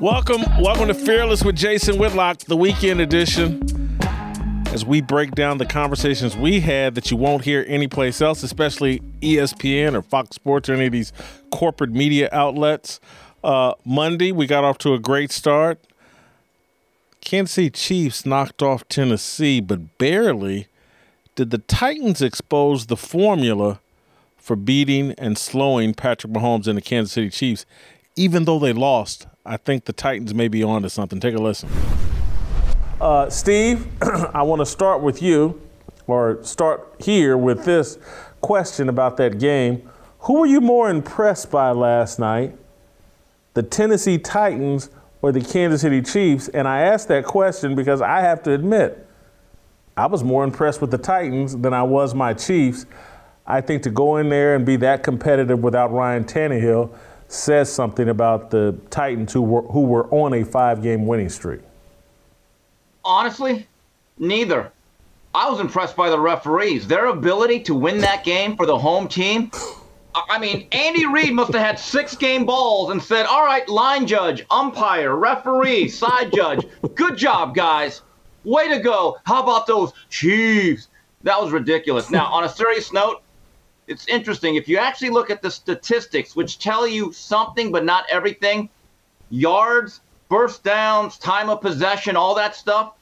Welcome, welcome to Fearless with Jason Whitlock, the weekend edition. As we break down the conversations we had that you won't hear anyplace else, especially ESPN or Fox Sports or any of these corporate media outlets. Uh, Monday, we got off to a great start. Kansas City Chiefs knocked off Tennessee, but barely did the Titans expose the formula for beating and slowing Patrick Mahomes and the Kansas City Chiefs, even though they lost I think the Titans may be on to something. Take a listen. Uh, Steve, I want to start with you, or start here with this question about that game. Who were you more impressed by last night, the Tennessee Titans or the Kansas City Chiefs? And I asked that question because I have to admit, I was more impressed with the Titans than I was my Chiefs. I think to go in there and be that competitive without Ryan Tannehill says something about the Titans who were, who were on a five game winning streak? Honestly, neither. I was impressed by the referees. Their ability to win that game for the home team. I mean, Andy Reid must have had six game balls and said, all right, line judge, umpire, referee, side judge, good job, guys. Way to go. How about those Chiefs? That was ridiculous. Now, on a serious note, it's interesting. If you actually look at the statistics, which tell you something but not everything, yards, first downs, time of possession, all that stuff,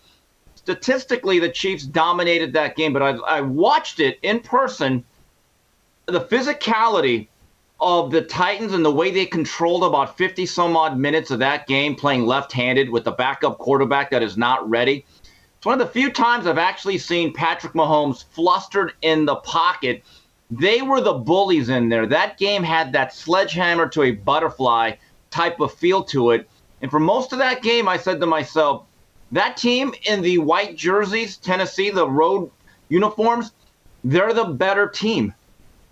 statistically, the Chiefs dominated that game. But I, I watched it in person. The physicality of the Titans and the way they controlled about 50 some odd minutes of that game playing left handed with the backup quarterback that is not ready. It's one of the few times I've actually seen Patrick Mahomes flustered in the pocket they were the bullies in there. That game had that sledgehammer to a butterfly type of feel to it. And for most of that game, I said to myself, that team in the white jerseys, Tennessee, the road uniforms, they're the better team.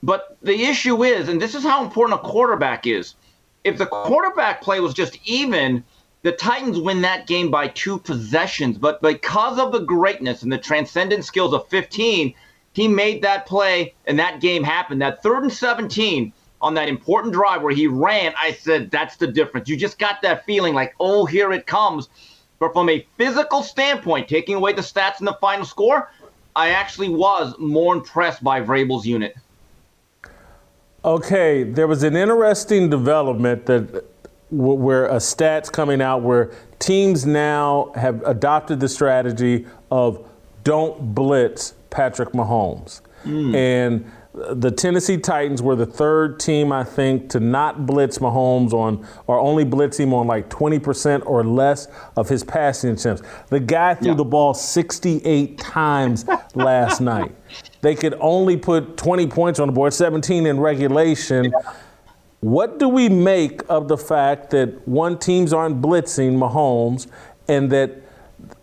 But the issue is, and this is how important a quarterback is. If the quarterback play was just even, the Titans win that game by two possessions. But because of the greatness and the transcendent skills of 15, he made that play and that game happened. That third and 17 on that important drive where he ran, I said, that's the difference. You just got that feeling like, oh, here it comes. But from a physical standpoint, taking away the stats and the final score, I actually was more impressed by Vrabel's unit. Okay, there was an interesting development that where a stats coming out where teams now have adopted the strategy of don't blitz Patrick Mahomes. Mm. And the Tennessee Titans were the third team, I think, to not blitz Mahomes on, or only blitz him on like 20% or less of his passing attempts. The guy threw yeah. the ball 68 times last night. They could only put 20 points on the board, 17 in regulation. Yeah. What do we make of the fact that one teams aren't blitzing Mahomes and that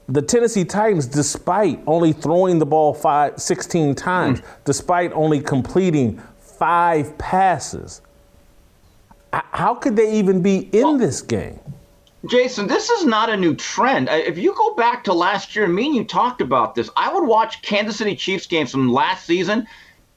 the Tennessee Titans, despite only throwing the ball five, 16 times, mm. despite only completing five passes, how could they even be in well, this game? Jason, this is not a new trend. If you go back to last year, me and you talked about this. I would watch Kansas City Chiefs games from last season,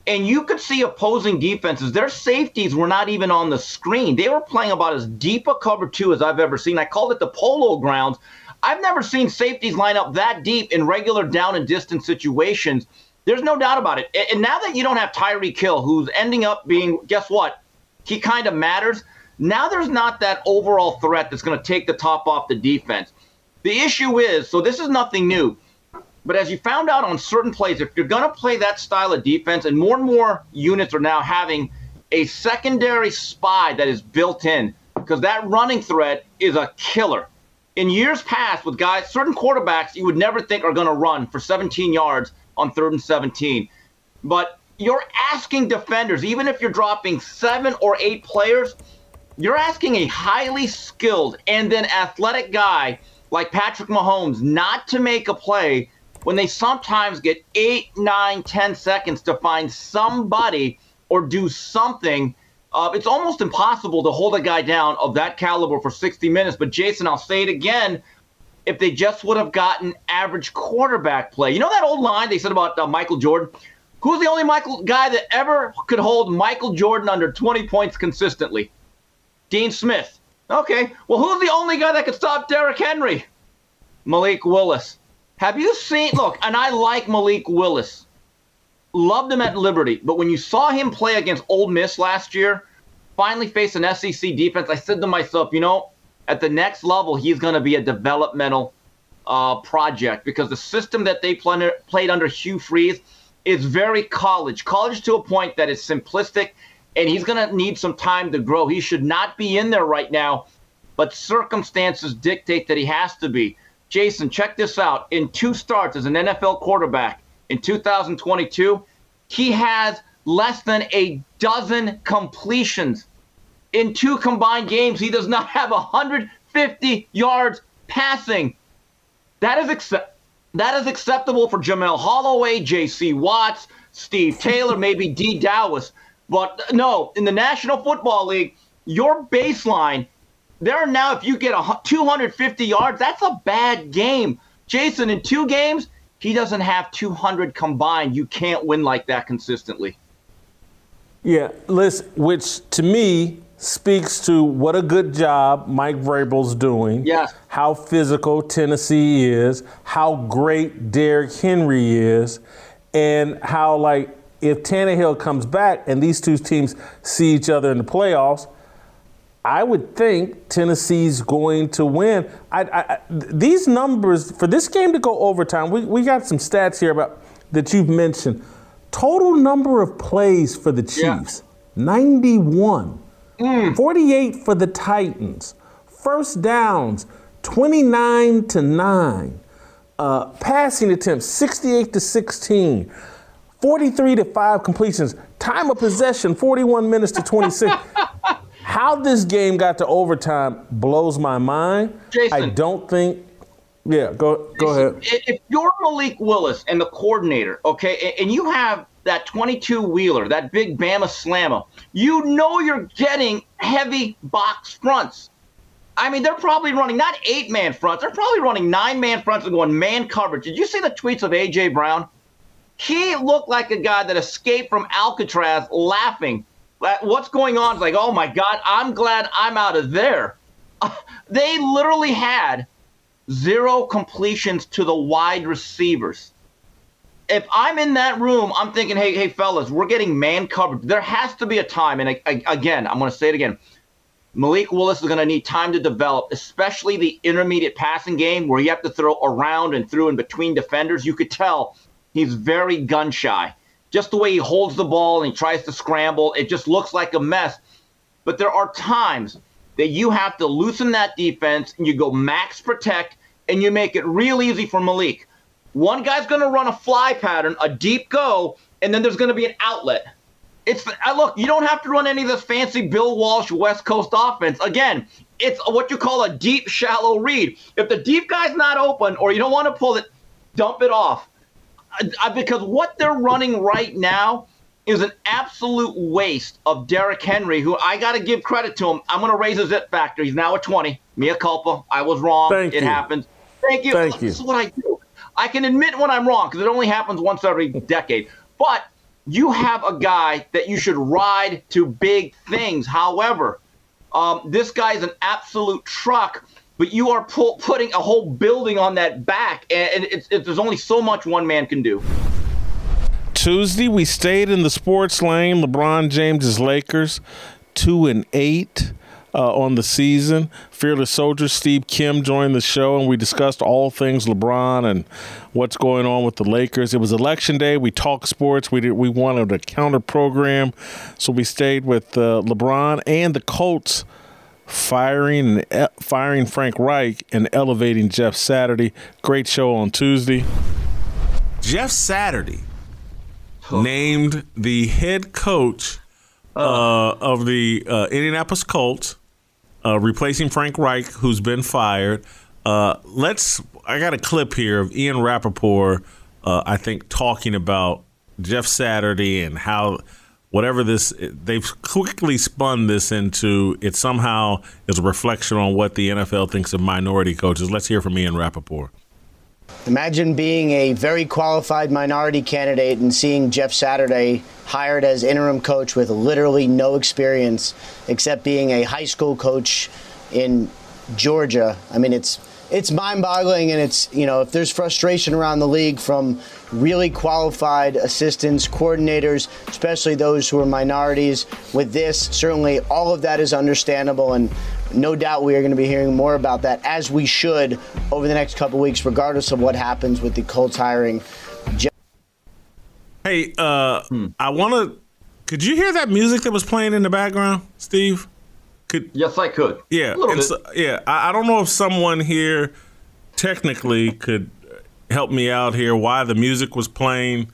and you could see opposing defenses. Their safeties were not even on the screen. They were playing about as deep a cover two as I've ever seen. I called it the polo grounds I've never seen safeties line up that deep in regular down and distance situations. There's no doubt about it. And now that you don't have Tyreek Hill, who's ending up being, guess what? He kind of matters. Now there's not that overall threat that's going to take the top off the defense. The issue is so this is nothing new. But as you found out on certain plays, if you're going to play that style of defense, and more and more units are now having a secondary spy that is built in, because that running threat is a killer in years past with guys, certain quarterbacks you would never think are going to run for 17 yards on third and 17. But you're asking defenders, even if you're dropping seven or eight players, you're asking a highly skilled and then athletic guy like Patrick Mahomes not to make a play when they sometimes get eight, nine, ten seconds to find somebody or do something. Uh, it's almost impossible to hold a guy down of that caliber for 60 minutes. But Jason, I'll say it again. If they just would have gotten average quarterback play, you know that old line they said about uh, Michael Jordan. Who's the only Michael guy that ever could hold Michael Jordan under 20 points consistently? Dean Smith. Okay. Well, who's the only guy that could stop Derrick Henry? Malik Willis. Have you seen? Look, and I like Malik Willis. Loved him at Liberty, but when you saw him play against Ole Miss last year, finally face an SEC defense, I said to myself, you know, at the next level, he's going to be a developmental uh, project because the system that they play, played under Hugh Freeze is very college, college to a point that is simplistic, and he's going to need some time to grow. He should not be in there right now, but circumstances dictate that he has to be. Jason, check this out. In two starts as an NFL quarterback in 2022, he has less than a dozen completions. In two combined games, he does not have 150 yards passing. That is acceptable that is acceptable for Jamelle Holieway, J.C. Watts, Steve Taylor, maybe Dee Dowis. But no, in the National Football League, your baseline, there are now, if you get a 250 yards, that's a bad game. Jason, in two games, he doesn't have 200 combined. You can't win like that consistently. Yeah, listen, which to me speaks to what a good job Mike Vrabel's doing. Yes. How physical Tennessee is, how great Derrick Henry is, and how like if Tannehill comes back and these two teams see each other in the playoffs, I would think Tennessee's going to win. I, I, these numbers for this game to go overtime, we, we got some stats here about that you've mentioned. Total number of plays for the Chiefs, yeah. 91. Mm. 48 for the Titans. First downs, 29 to 9. Uh, passing attempts, 68 to 16. 43 to 5 completions. Time of possession, 41 minutes to 26. How this game got to overtime blows my mind. Jason, I don't think. Yeah, go go ahead. If you're Malik Willis and the coordinator, okay, and you have that 22 wheeler, that big Bama slammer, you know you're getting heavy box fronts. I mean, they're probably running not eight man fronts, they're probably running nine man fronts and going man coverage. Did you see the tweets of A.J. Brown? He looked like a guy that escaped from Alcatraz laughing. What's going on? It's like, oh my God, I'm glad I'm out of there. they literally had zero completions to the wide receivers if I'm in that room, I'm thinking, hey, hey, fellas, we're getting man covered. There has to be a time, and I, I, again, I'm going to say it again. Malik Willis is going to need time to develop, especially the intermediate passing game where you have to throw around and through and between defenders. You could tell he's very gun shy. Just the way he holds the ball and he tries to scramble, it just looks like a mess. But there are times that you have to loosen that defense and you go max protect and you make it real easy for Malik. One guy's going to run a fly pattern, a deep go, and then there's going to be an outlet. It's uh, look, you don't have to run any of this fancy Bill Walsh West Coast offense. Again, it's what you call a deep, shallow read. If the deep guy's not open or you don't want to pull it, dump it off. Uh, because what they're running right now is an absolute waste of Derrick Henry, who I got to give credit to him. I'm going to raise his it factor. He's now at 20. Mea culpa. I was wrong. Thank it you. happens. Thank you. Thank you. This is what I do. I can admit when I'm wrong because it only happens once every decade. But you have a guy that you should ride to big things. However, um, this guy is an absolute truck, but you are pu- putting a whole building on that back, and it's, it's, there's only so much one man can do. Tuesday, we stayed in the sports lane. LeBron James's Lakers, two and eight uh, on the season. Fearless Soldier Steve Kim joined the show, and we discussed all things LeBron and what's going on with the Lakers. It was election day. We talked sports. We did, we wanted a counter program, so we stayed with uh, LeBron and the Colts firing and firing Frank Reich and elevating Jeff Saturday. Great show on Tuesday. Jeff Saturday named the head coach uh, of the uh, Indianapolis Colts, uh, replacing Frank Reich, who's been fired. Uh, let's. I got a clip here of Ian Rapoport. Uh, I think talking about Jeff Saturday and how whatever this they've quickly spun this into it somehow is a reflection on what the NFL thinks of minority coaches. Let's hear from Ian Rapoport. Imagine being a very qualified minority candidate and seeing Jeff Saturday hired as interim coach with literally no experience except being a high school coach in Georgia. I mean, it's it's mind-boggling and it's you know if there's frustration around the league from really qualified assistants coordinators especially those who are minorities with this certainly all of that is understandable and no doubt we are going to be hearing more about that as we should over the next couple weeks regardless of what happens with the colts hiring hey uh, hmm. i want to could you hear that music that was playing in the background steve could yes, I could. Yeah, so, yeah. I, I don't know if someone here technically could help me out here. Why the music was playing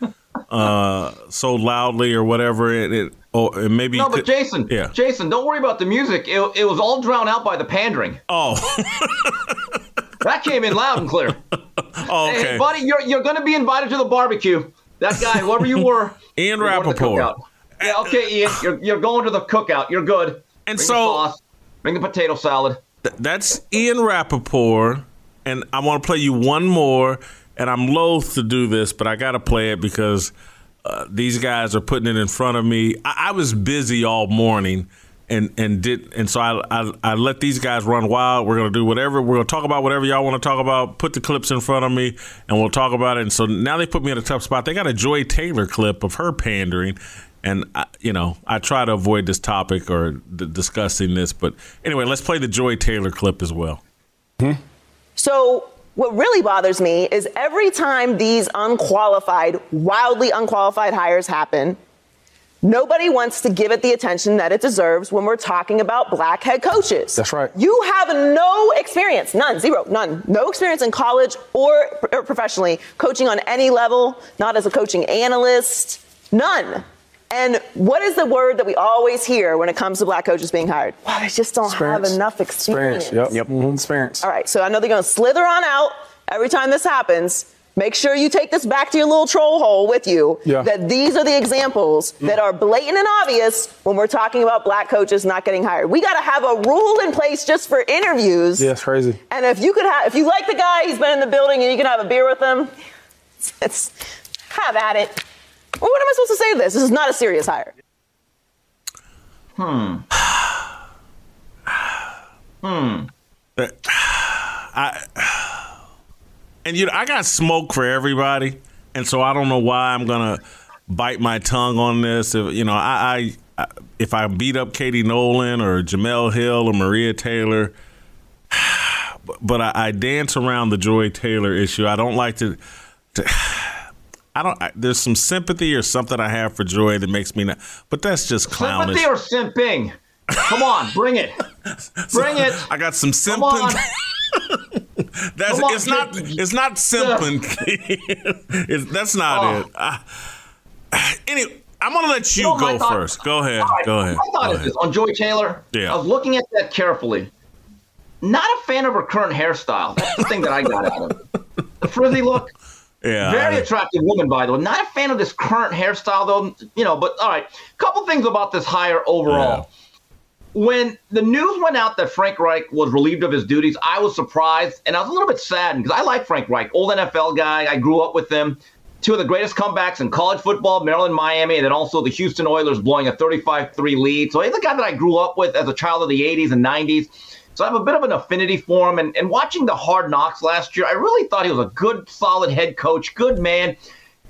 uh, so loudly or whatever? It, it or maybe no, but could, Jason, yeah, Jason, don't worry about the music. It, it was all drowned out by the pandering. Oh. that came in loud and clear. Oh, okay. Hey, buddy, you're you're going to be invited to the barbecue. That guy, whoever you were, Ian Rapoport. Yeah, okay, Ian, you're you're going to the cookout. You're good. And bring so, the sauce, bring the potato salad. Th- that's Ian Rapoport, and I want to play you one more. And I'm loath to do this, but I got to play it because uh, these guys are putting it in front of me. I, I was busy all morning and and did and so I, I, I let these guys run wild. We're gonna do whatever. We're gonna talk about whatever y'all want to talk about. Put the clips in front of me, and we'll talk about it. And so now they put me in a tough spot. They got a Joy Taylor clip of her pandering, and I, you know I try to avoid this topic or d- discussing this, but anyway, let's play the Joy Taylor clip as well. Mm-hmm. So what really bothers me is every time these unqualified, wildly unqualified hires happen, nobody wants to give it the attention that it deserves when we're talking about black head coaches. That's right. You have no experience, none, zero, none, no experience in college or, or professionally coaching on any level, not as a coaching analyst, none. And what is the word that we always hear when it comes to black coaches being hired? Well, I just don't experience. have enough experience. Experience. Yep. Yep. Mm-hmm. Experience. All right. So I know they're going to slither on out every time this happens. Make sure you take this back to your little troll hole with you. Yeah. That these are the examples mm. that are blatant and obvious when we're talking about black coaches not getting hired. We got to have a rule in place just for interviews. Yeah, it's crazy. And if you could have, if you like the guy, he's been in the building, and you can have a beer with him. It's have at it. Well, what am I supposed to say to this? This is not a serious hire. Hmm. hmm. I and you know I got smoke for everybody, and so I don't know why I'm gonna bite my tongue on this. If you know, I, I if I beat up Katie Nolan or Jemele Hill or Maria Taylor, but I, I dance around the Joy Taylor issue. I don't like to. to I don't. I, there's some sympathy or something I have for Joy that makes me not. But that's just clownish. Sympathy or simping? Come on, bring it. Bring it. I got some simping. that's on, it's kid. not it's not simping. it's, that's not oh. it. Uh, anyway, I'm gonna let you, you know, go thought, first. Go ahead. Right, go ahead. I thought this on Joy Taylor. Yeah. I was looking at that carefully. Not a fan of her current hairstyle. That's the thing that I got out of it. The frizzy look. Yeah. Very attractive woman, by the way. Not a fan of this current hairstyle, though. You know, but all right. Couple things about this hire overall. Yeah. When the news went out that Frank Reich was relieved of his duties, I was surprised and I was a little bit saddened because I like Frank Reich, old NFL guy. I grew up with him. Two of the greatest comebacks in college football, Maryland, Miami, and then also the Houston Oilers blowing a 35 3 lead. So he's a guy that I grew up with as a child of the 80s and 90s. So I have a bit of an affinity for him. And, and watching the hard knocks last year, I really thought he was a good, solid head coach, good man.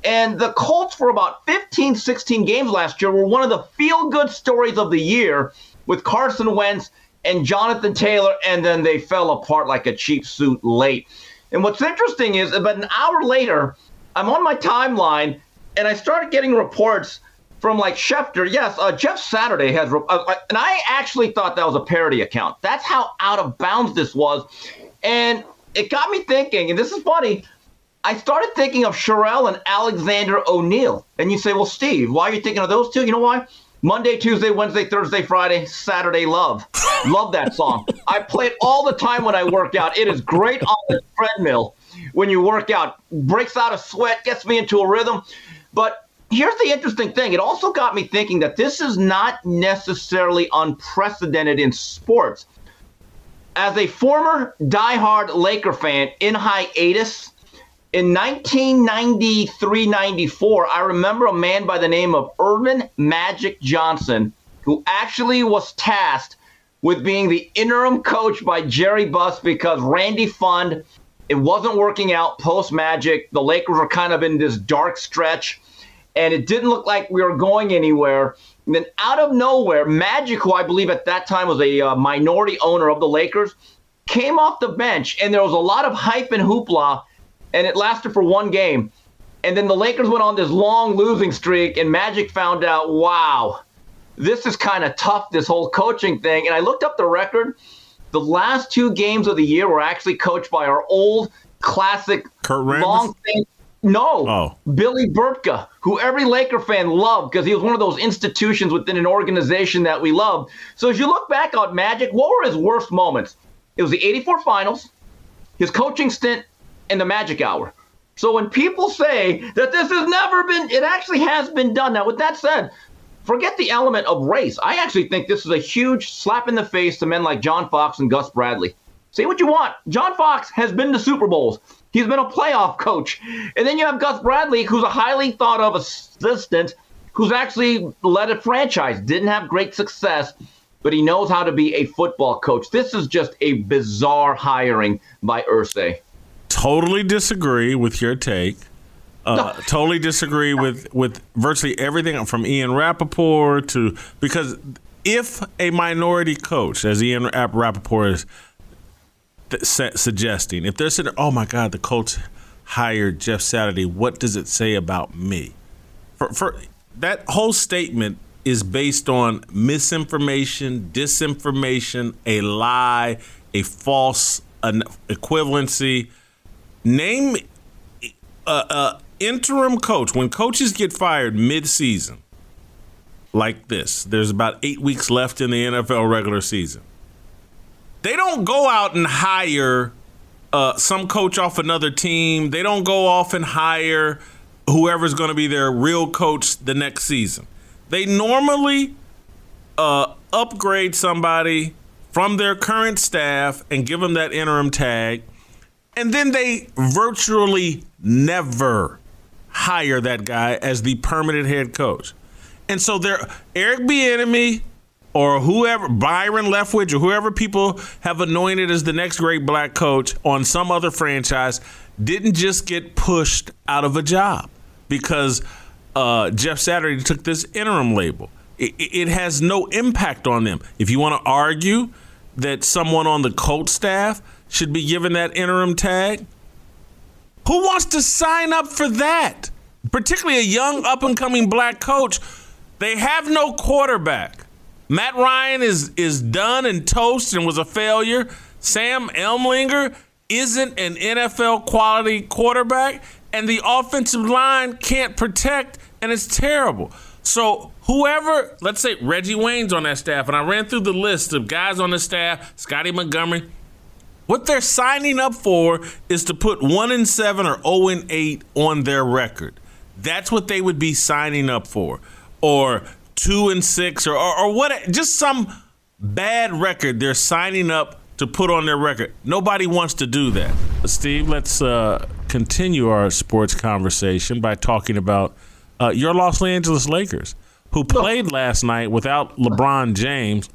And the Colts, for about 15, 16 games last year, were one of the feel good stories of the year with Carson Wentz and Jonathan Taylor. And then they fell apart like a cheap suit late. And what's interesting is about an hour later, I'm on my timeline and I started getting reports from like Schefter. Yes, uh, Jeff Saturday has, uh, uh, and I actually thought that was a parody account. That's how out of bounds this was, and it got me thinking. And this is funny. I started thinking of Cherrelle and Alexander O'Neal. And you say, well, Steve, why are you thinking of those two? You know why? Monday, Tuesday, Wednesday, Thursday, Friday, Saturday Love. Love that song. I play it all the time when I work out. It is great on the treadmill when you work out. Breaks out a sweat, gets me into a rhythm. But here's the interesting thing it also got me thinking that this is not necessarily unprecedented in sports. As a former diehard Laker fan in hiatus, in 1993 94, I remember a man by the name of Earvin Magic Johnson who actually was tasked with being the interim coach by Jerry Buss because Randy Pfund, it wasn't working out post Magic. The Lakers were kind of in this dark stretch, and it didn't look like we were going anywhere. And then out of nowhere, Magic, who I believe at that time was a uh, minority owner of the Lakers, came off the bench, and there was a lot of hype and hoopla and it lasted for one game. And then the Lakers went on this long losing streak, and Magic found out, wow, this is kind of tough, this whole coaching thing. And I looked up the record. The last two games of the year were actually coached by our old classic Kurt Rambis? long thing. No, Oh. Billy Bertka, who every Laker fan loved because he was one of those institutions within an organization that we loved. So as you look back on Magic, what were his worst moments? It was the 84 finals, his coaching stint in the Magic Hour. So when people say that this has never been, it actually has been done. Now, with that said, forget the element of race. I actually think this is a huge slap in the face to men like John Fox and Gus Bradley. Say what you want. John Fox has been to Super Bowls. He's been a playoff coach. And then you have Gus Bradley, who's a highly thought of assistant, who's actually led a franchise, didn't have great success, but he knows how to be a football coach. This is just a bizarre hiring by Irsay. Totally disagree with your take. Uh, totally disagree with, with virtually everything from Ian Rapoport to because if a minority coach, as Ian Rapp- Rapoport is suggesting, if they're saying, "Oh my God, the coach hired Jeff Saturday," what does it say about me? For, for that whole statement is based on misinformation, disinformation, a lie, a false equivalency. Name a, a interim coach when coaches get fired mid-season like this. There's about eight weeks left in the NFL regular season. They don't go out and hire uh, some coach off another team. They don't go off and hire whoever's going to be their real coach the next season. They normally uh, upgrade somebody from their current staff and give them that interim tag, and then they virtually never hire that guy as the permanent head coach. And so they're Eric Bieniemy or whoever Byron Leftwich or whoever people have anointed as the next great black coach on some other franchise didn't just get pushed out of a job because uh, Jeff Saturday took this interim label. It, it has no impact on them. If you want to argue that someone on the Colts staff should be given that interim tag, who wants to sign up for that? Particularly a young up and coming black coach. They have no quarterback. Matt Ryan is is done and toast and was a failure. Sam Ehlinger isn't an NFL quality quarterback, and the offensive line can't protect, and it's terrible. So whoever, let's say Reggie Wayne's on that staff, and I ran through the list of guys on the staff, Scottie Montgomery. What they're signing up for is to put one and seven or oh zero and eight on their record. That's what they would be signing up for, or two and six, or or, or what? Just some bad record they're signing up to put on their record. Nobody wants to do that. Steve, let's uh, continue our sports conversation by talking about uh, your Los Angeles Lakers, who played last night without LeBron James.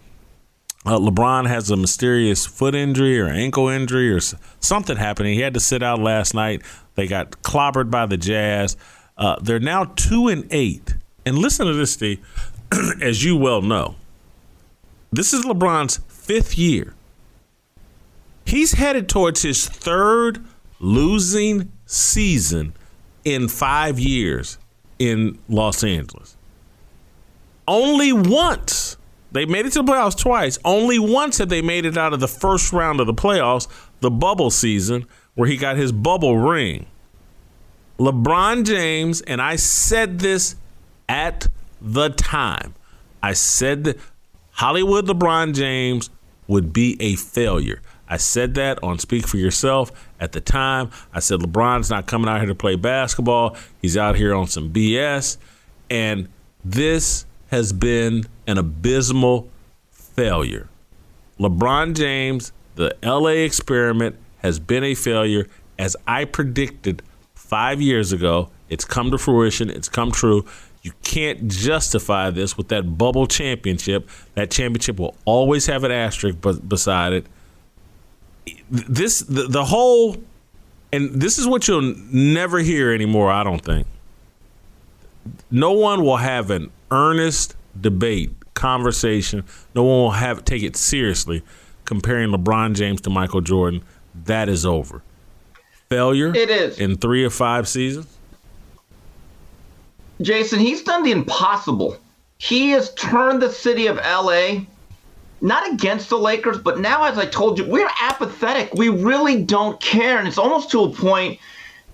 Uh, LeBron has a mysterious foot injury or ankle injury or something happening. He had to sit out last night. They got clobbered by the Jazz. Uh, they're now two and eight. And listen to this, Steve. As you well know, this is LeBron's fifth year. He's headed towards his third losing season in five years in Los Angeles. Only once they made it to the playoffs twice. Only once have they made it out of the first round of the playoffs, the bubble season, where he got his bubble ring. LeBron James, and I said this at the time. I said that Hollywood LeBron James would be a failure. I said that on Speak for Yourself at the time. I said LeBron's not coming out here to play basketball. He's out here on some BS. And this has been an abysmal failure. LeBron James, the LA experiment, has been a failure as I predicted five years ago. It's come to fruition, it's come true. You can't justify this with that bubble championship. That championship will always have an asterisk beside it. This the, the whole and this is what you'll never hear anymore, I don't think. No one will have an earnest debate, conversation. No one will have take it seriously comparing LeBron James to Michael Jordan. That is over. Failure it is. in 3 or 5 seasons Jason, he's done the impossible. He has turned the city of LA not against the Lakers, but now, as I told you, we're apathetic. We really don't care. And it's almost to a point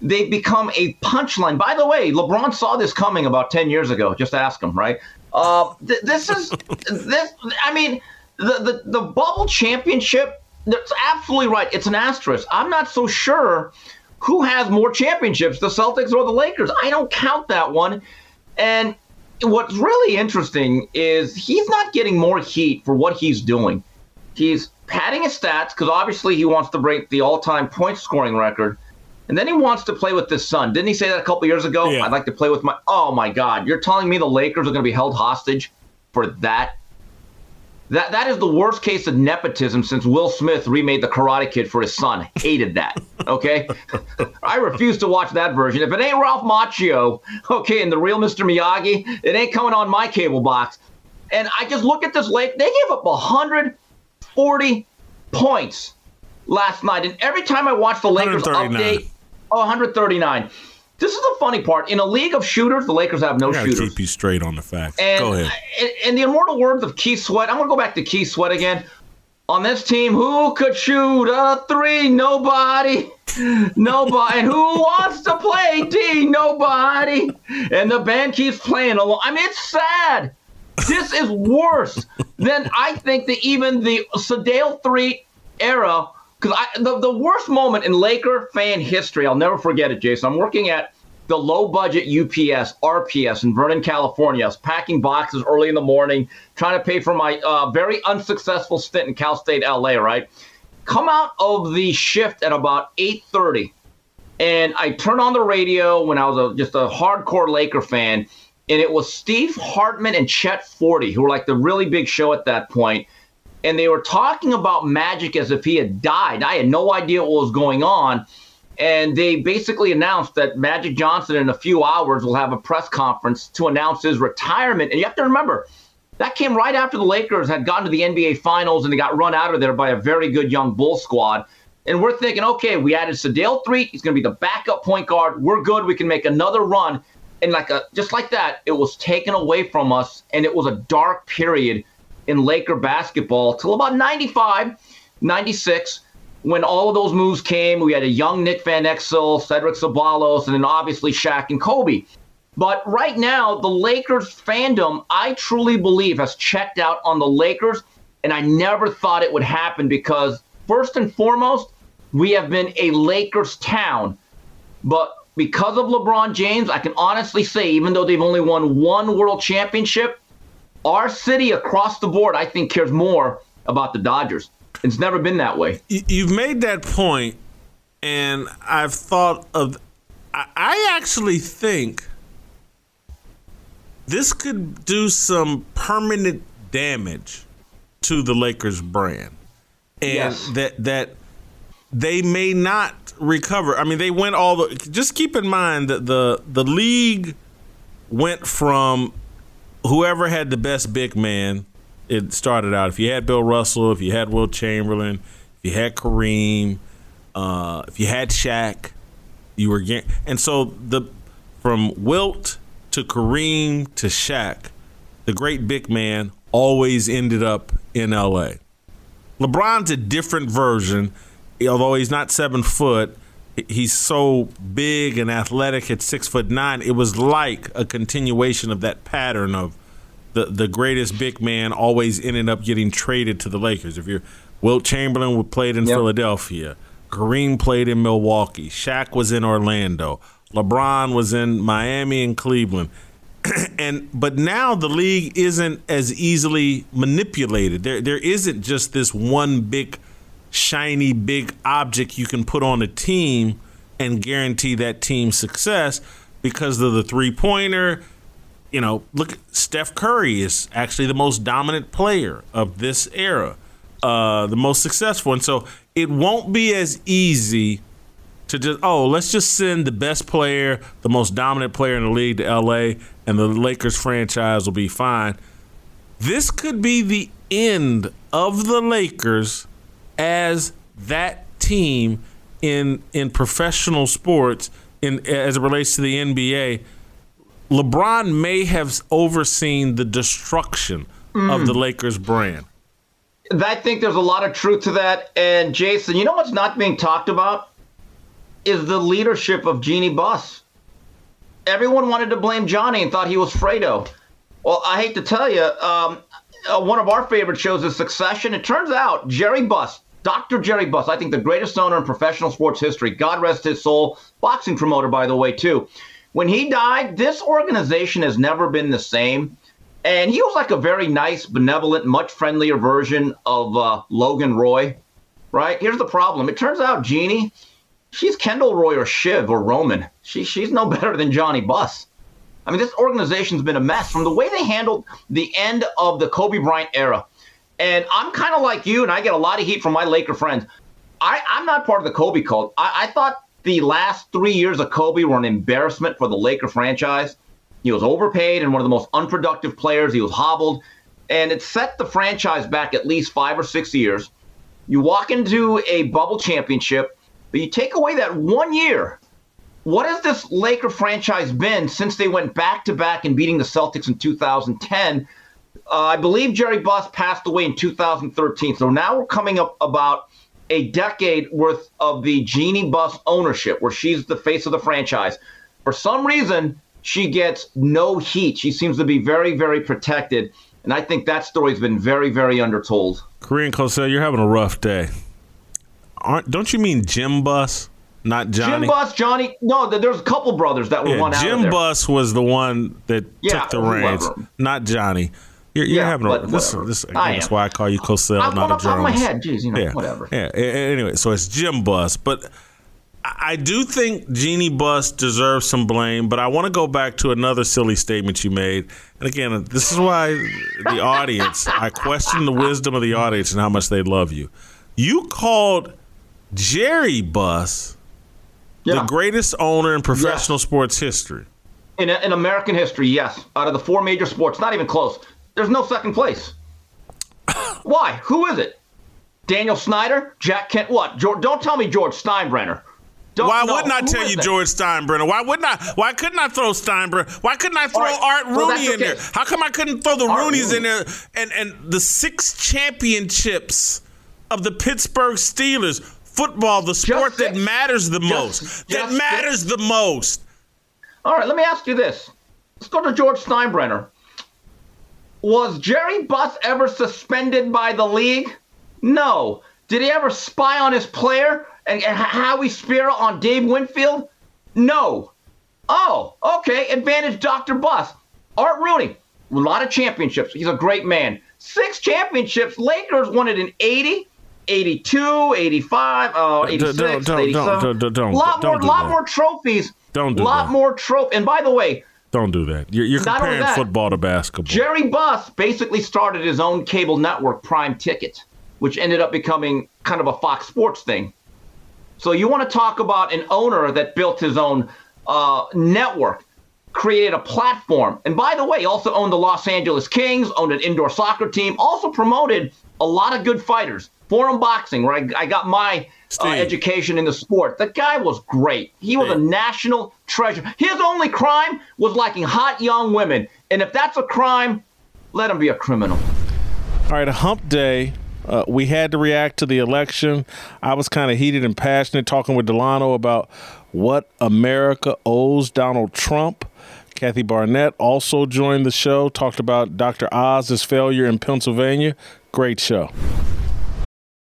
they've become a punchline. By the way, LeBron saw this coming about 10 years ago. Just ask him, right? Uh, th- this is, this, I mean, the, the, the bubble championship, that's absolutely right. It's an asterisk. I'm not so sure who has more championships, the Celtics or the Lakers? I don't count that one. And what's really interesting is he's not getting more heat for what he's doing. He's padding his stats because obviously he wants to break the all-time point scoring record. And then he wants to play with his son. Didn't he say that a couple years ago? Yeah. I'd like to play with my. Oh my God! You're telling me the Lakers are going to be held hostage for that? That that is the worst case of nepotism since Will Smith remade the Karate Kid for his son. Hated that. Okay, I refuse to watch that version. If it ain't Ralph Macchio, okay, and the real Mr. Miyagi, it ain't coming on my cable box. And I just look at this lake. They gave up 140 points last night, and every time I watch the Lakers update, oh, 139. This is the funny part. In a league of shooters, the Lakers have no shooters. Keep you straight on the facts. And, go ahead. In the immortal words of Keith Sweat, I'm going to go back to Keith Sweat again. On this team, who could shoot a three? Nobody. Nobody. and who wants to play D? Nobody. And the band keeps playing along. I mean, it's sad. This is worse than I think that even the Sedale Threatt era because the, the worst moment in Laker fan history, I'll never forget it, Jason. I'm working at the low budget UPS, RPS in Vernon, California. I was packing boxes early in the morning, trying to pay for my uh, very unsuccessful stint in Cal State LA, right? Come out of the shift at about 8.30, and I turned on the radio when I was a, just a hardcore Laker fan, and it was Steve Hartman and Chet Forte, who were like the really big show at that point – and they were talking about Magic as if he had died. I had no idea what was going on. And they basically announced that Magic Johnson in a few hours will have a press conference to announce his retirement. And you have to remember, that came right after the Lakers had gotten to the NBA Finals and they got run out of there by a very good young Bull squad. And we're thinking, okay, we added Sedale Threatt. He's going to be the backup point guard. We're good. We can make another run. And like a just like that, it was taken away from us, and it was a dark period in Laker basketball till about 95, 96, when all of those moves came. We had a young Nick Van Exel, Cedric Ceballos, and then obviously Shaq and Kobe. But right now, the Lakers fandom, I truly believe, has checked out on the Lakers. And I never thought it would happen because, first and foremost, we have been a Lakers town. But because of LeBron James, I can honestly say, even though they've only won one world championship, our city across the board, I think, cares more about the Dodgers. It's never been that way. You've made that point, and I've thought of. I actually think this could do some permanent damage to the Lakers brand, and yes. that that they may not recover. I mean, they went all the. Just keep in mind that the the league went from whoever had the best big man, it started out. If you had Bill Russell, if you had Wilt Chamberlain, if you had Kareem, uh, if you had Shaq, you were getting. And so the from Wilt to Kareem to Shaq, the great big man always ended up in L.A. LeBron's a different version, although he's not seven foot. He's so big and athletic at six foot nine. It was like a continuation of that pattern of the the greatest big man always ended up getting traded to the Lakers. If you're Wilt Chamberlain would played in yep. Philadelphia, Kareem played in Milwaukee, Shaq was in Orlando, LeBron was in Miami and Cleveland. and but now the league isn't as easily manipulated. There there isn't just this one big shiny big object you can put on a team and guarantee that team success because of the three pointer. You know, look, Steph Curry is actually the most dominant player of this era, uh, the most successful. And so it won't be as easy to just, oh, let's just send the best player, the most dominant player in the league to LA, and the Lakers franchise will be fine. This could be the end of the Lakers as that team in in professional sports in as it relates to the NBA, LeBron may have overseen the destruction mm. of the Lakers brand. I think there's a lot of truth to that. And Jason, you know what's not being talked about is the leadership of Jeanie Buss. Everyone wanted to blame Johnny and thought he was Fredo. Well, I hate to tell you, um, uh, one of our favorite shows is Succession. It turns out Jerry Buss, Dr. Jerry Buss, I think the greatest owner in professional sports history, God rest his soul, boxing promoter, by the way, too. When he died, this organization has never been the same. And he was like a very nice, benevolent, much friendlier version of uh, Logan Roy, right? Here's the problem. It turns out Jeanie, she's Kendall Roy or Shiv or Roman. She, she's no better than Johnny Buss. I mean, this organization's been a mess from the way they handled the end of the Kobe Bryant era. And I'm kind of like you, and I get a lot of heat from my Laker friends. I, I'm not part of the Kobe cult. I, I thought the last three years of Kobe were an embarrassment for the Laker franchise. He was overpaid and one of the most unproductive players. He was hobbled, and it set the franchise back at least five or six years. You walk into a bubble championship, but you take away that one year. What has this Laker franchise been since they went back to back and beating the Celtics in 2010? Uh, I believe Jerry Buss passed away in 2013. So now we're coming up about a decade worth of the Jeanie Buss ownership, where she's the face of the franchise. For some reason, she gets no heat. She seems to be very, very protected. And I think that story's been very, very undertold. Korean Cosell, you're having a rough day. Aren't, don't you mean Jim Buss? Not Johnny. Jim Buss, Johnny. No, there's a couple brothers that were yeah, one out. There. Jim Buss was the one that yeah, took the reins, not Johnny. You're, you're yeah, having a this. this again, that's why I call you Cosell, I'm not a Jones. my head, Jeez, you know, yeah, whatever. Yeah. Anyway, so it's Jim Buss, but I do think Jeanie Buss deserves some blame. But I want to go back to another silly statement you made. And again, this is why the audience. I question the wisdom of the audience and how much they love you. You called Jerry Buss yeah. the greatest owner in professional yes. sports history. In, in American history, yes. Out of the four major sports, not even close. There's no second place. Why? Who is it? Daniel Snyder? Jack Kent? What? George, don't tell me George Steinbrenner. Don't why wouldn't I tell you? George Steinbrenner? Why wouldn't I? Why couldn't I throw Steinbrenner? Why couldn't I throw right. Art Rooney well, in okay. there? How come I couldn't throw the Art Rooneys Rooney. in there? And and the six championships of the Pittsburgh Steelers football, the sport that matters the just, most, just that matters six. the most. All right, let me ask you this. Let's go to George Steinbrenner. Was Jerry Buss ever suspended by the league? No. Did he ever spy on his player and, Howie Spira on Dave Winfield? No. Oh, okay. Advantage Dr. Buss. Art Rooney, a lot of championships. He's a great man. Six championships. Lakers won it in 80, 82, 85, oh, 86, don't, don't, 87. Don't, don't, don't, lot more, lot more trophies. Don't do lot that. more trophies. And by the way, don't do that. You're, you're comparing that, football to basketball. Jerry Buss basically started his own cable network, Prime Ticket, which ended up becoming kind of a Fox Sports thing. So you want to talk about an owner that built his own uh, network, created a platform, and by the way, also owned the Los Angeles Kings, owned an indoor soccer team, also promoted a lot of good fighters. Forum Boxing, where I, I got my uh, education in the sport. The guy was great. He was a national treasure. His only crime was liking hot young women. And if that's a crime, let him be a criminal. All right, a hump day Uh, we had to react to the election. I was kind of heated and passionate talking with Delano about what America owes Donald Trump. Kathy Barnette also joined the show, talked about Dr. Oz's failure in Pennsylvania. Great show.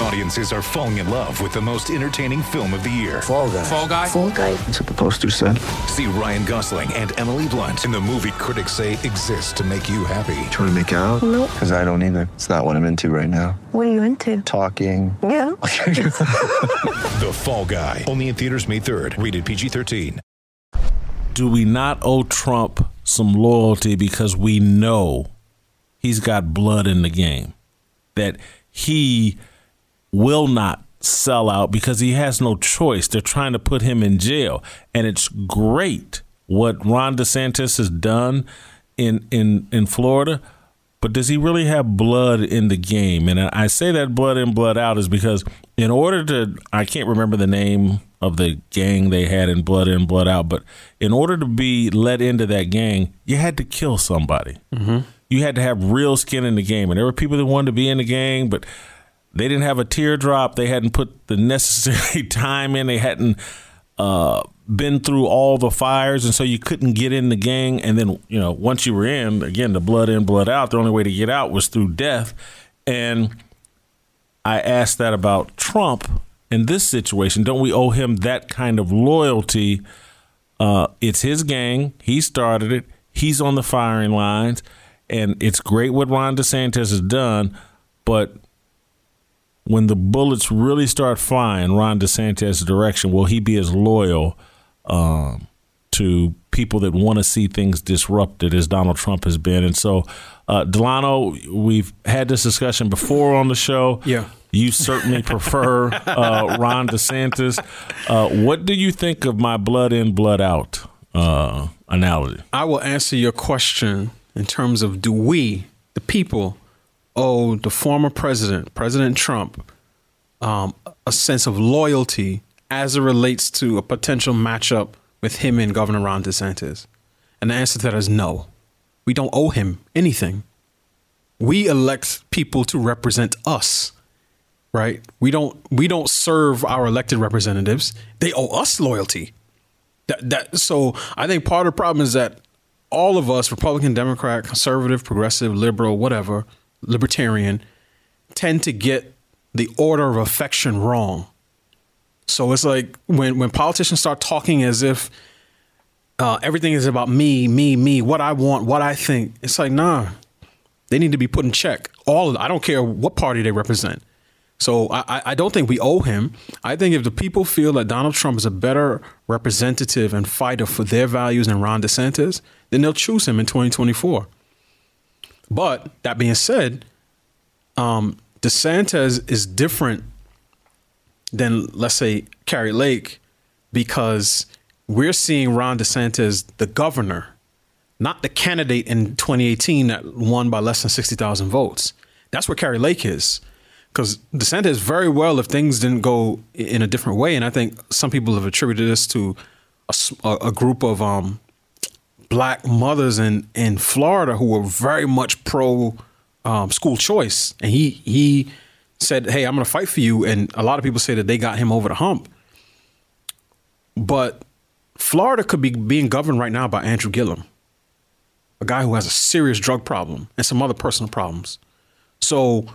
Audiences are falling in love with the most entertaining film of the year. Fall guy. Fall Guy. Fall guy. That's what the poster said. See Ryan Gosling and Emily Blunt in the movie critics say exists to make you happy. Trying to make it out? Nope. Because I don't either. It's not what I'm into right now. What are you into? Talking. Yeah. The Fall Guy. Only in theaters May 3rd. Rated PG-13. Do we not owe Trump some loyalty because we know he's got blood in the game? That he will not sell out because he has no choice. They're trying to put him in jail. And it's great what Ron DeSantis has done in in in Florida, but does he really have blood in the game? And I I say that blood in, blood out is because in order to I can't remember the name of the gang they had in Blood In, Blood Out, but in order to be let into that gang, you had to kill somebody. Mm-hmm. You had to have real skin in the game, and there were people that wanted to be in the gang, but they didn't have a teardrop. They hadn't put the necessary time in. They hadn't uh, been through all the fires, and so you couldn't get in the gang. And then, you know, once you were in, again, the blood in, blood out. The only way to get out was through death. And I asked that about Trump in this situation. Don't we owe him that kind of loyalty? Uh, it's his gang. He started it. He's on the firing lines, and it's great what Ron DeSantis has done. But when the bullets really start flying Ron DeSantis' direction, will he be as loyal um, to people that want to see things disrupted as Donald Trump has been? And so, uh, Delano, we've had this discussion before on the show. Yeah. You certainly prefer uh, Ron DeSantis. Uh, what do you think of my blood in, blood out uh, analogy? I will answer your question in terms of do we, the people, owe the former president, President Trump, um, a sense of loyalty as it relates to a potential matchup with him and Governor Ron DeSantis? And the answer to that is no. We don't owe him anything. We elect people to represent us. Right? We don't we don't serve our elected representatives. They owe us loyalty. That, that so I think part of the problem is that all of us, Republican, Democrat, conservative, progressive, liberal, whatever, libertarian, tend to get the order of affection wrong. So it's like when when politicians start talking as if uh, everything is about me, me, me, what I want, what I think. It's like nah, they need to be put in check. All of, I don't care what party they represent. So I, I- don't think we owe him. I think if the people feel that Donald Trump is a better representative and fighter for their values than Ron DeSantis, then they'll choose him in 2024. But that being said, um, DeSantis is different than let's say Kari Lake because we're seeing Ron DeSantis, the governor, not the candidate in 2018 that won by less than 60,000 votes. That's where Kari Lake is. Because DeSantis very well if things didn't go in a different way. And I think some people have attributed this to a group of um, black mothers in, in Florida who were very much pro um, school choice. And he, he said, Hey, I'm going to fight for you. And a lot of people say that they got him over the hump. But Florida could be being governed right now by Andrew Gillum, a guy who has a serious drug problem and some other personal problems. So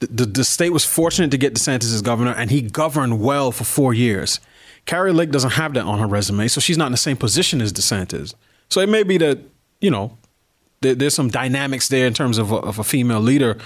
the, the, the state was fortunate to get DeSantis as governor, and he governed well for four years. Kari Lake doesn't have that on her resume, so she's not in the same position as DeSantis. So it may be that, you know, there, there's some dynamics there in terms of a, of a female leader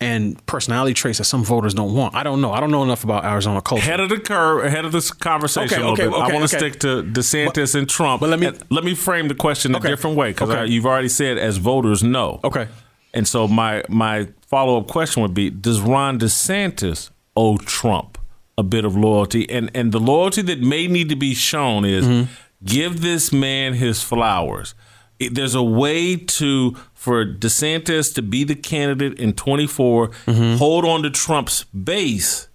and personality traits that some voters don't want. I don't know. I don't know enough about Arizona culture. Ahead of the curve, ahead of this conversation Okay, a little okay, bit, I want to okay. stick to DeSantis But- and Trump. but let me- And let me frame the question Okay, a different way because okay. you've already said as voters no. Okay. And so my my follow up question would be: Does Ron DeSantis owe Trump a bit of loyalty? And and the loyalty that may need to be shown is Mm-hmm. Give this man his flowers. It- There's a way to for DeSantis to be the candidate in 24, Mm-hmm. hold on to Trump's base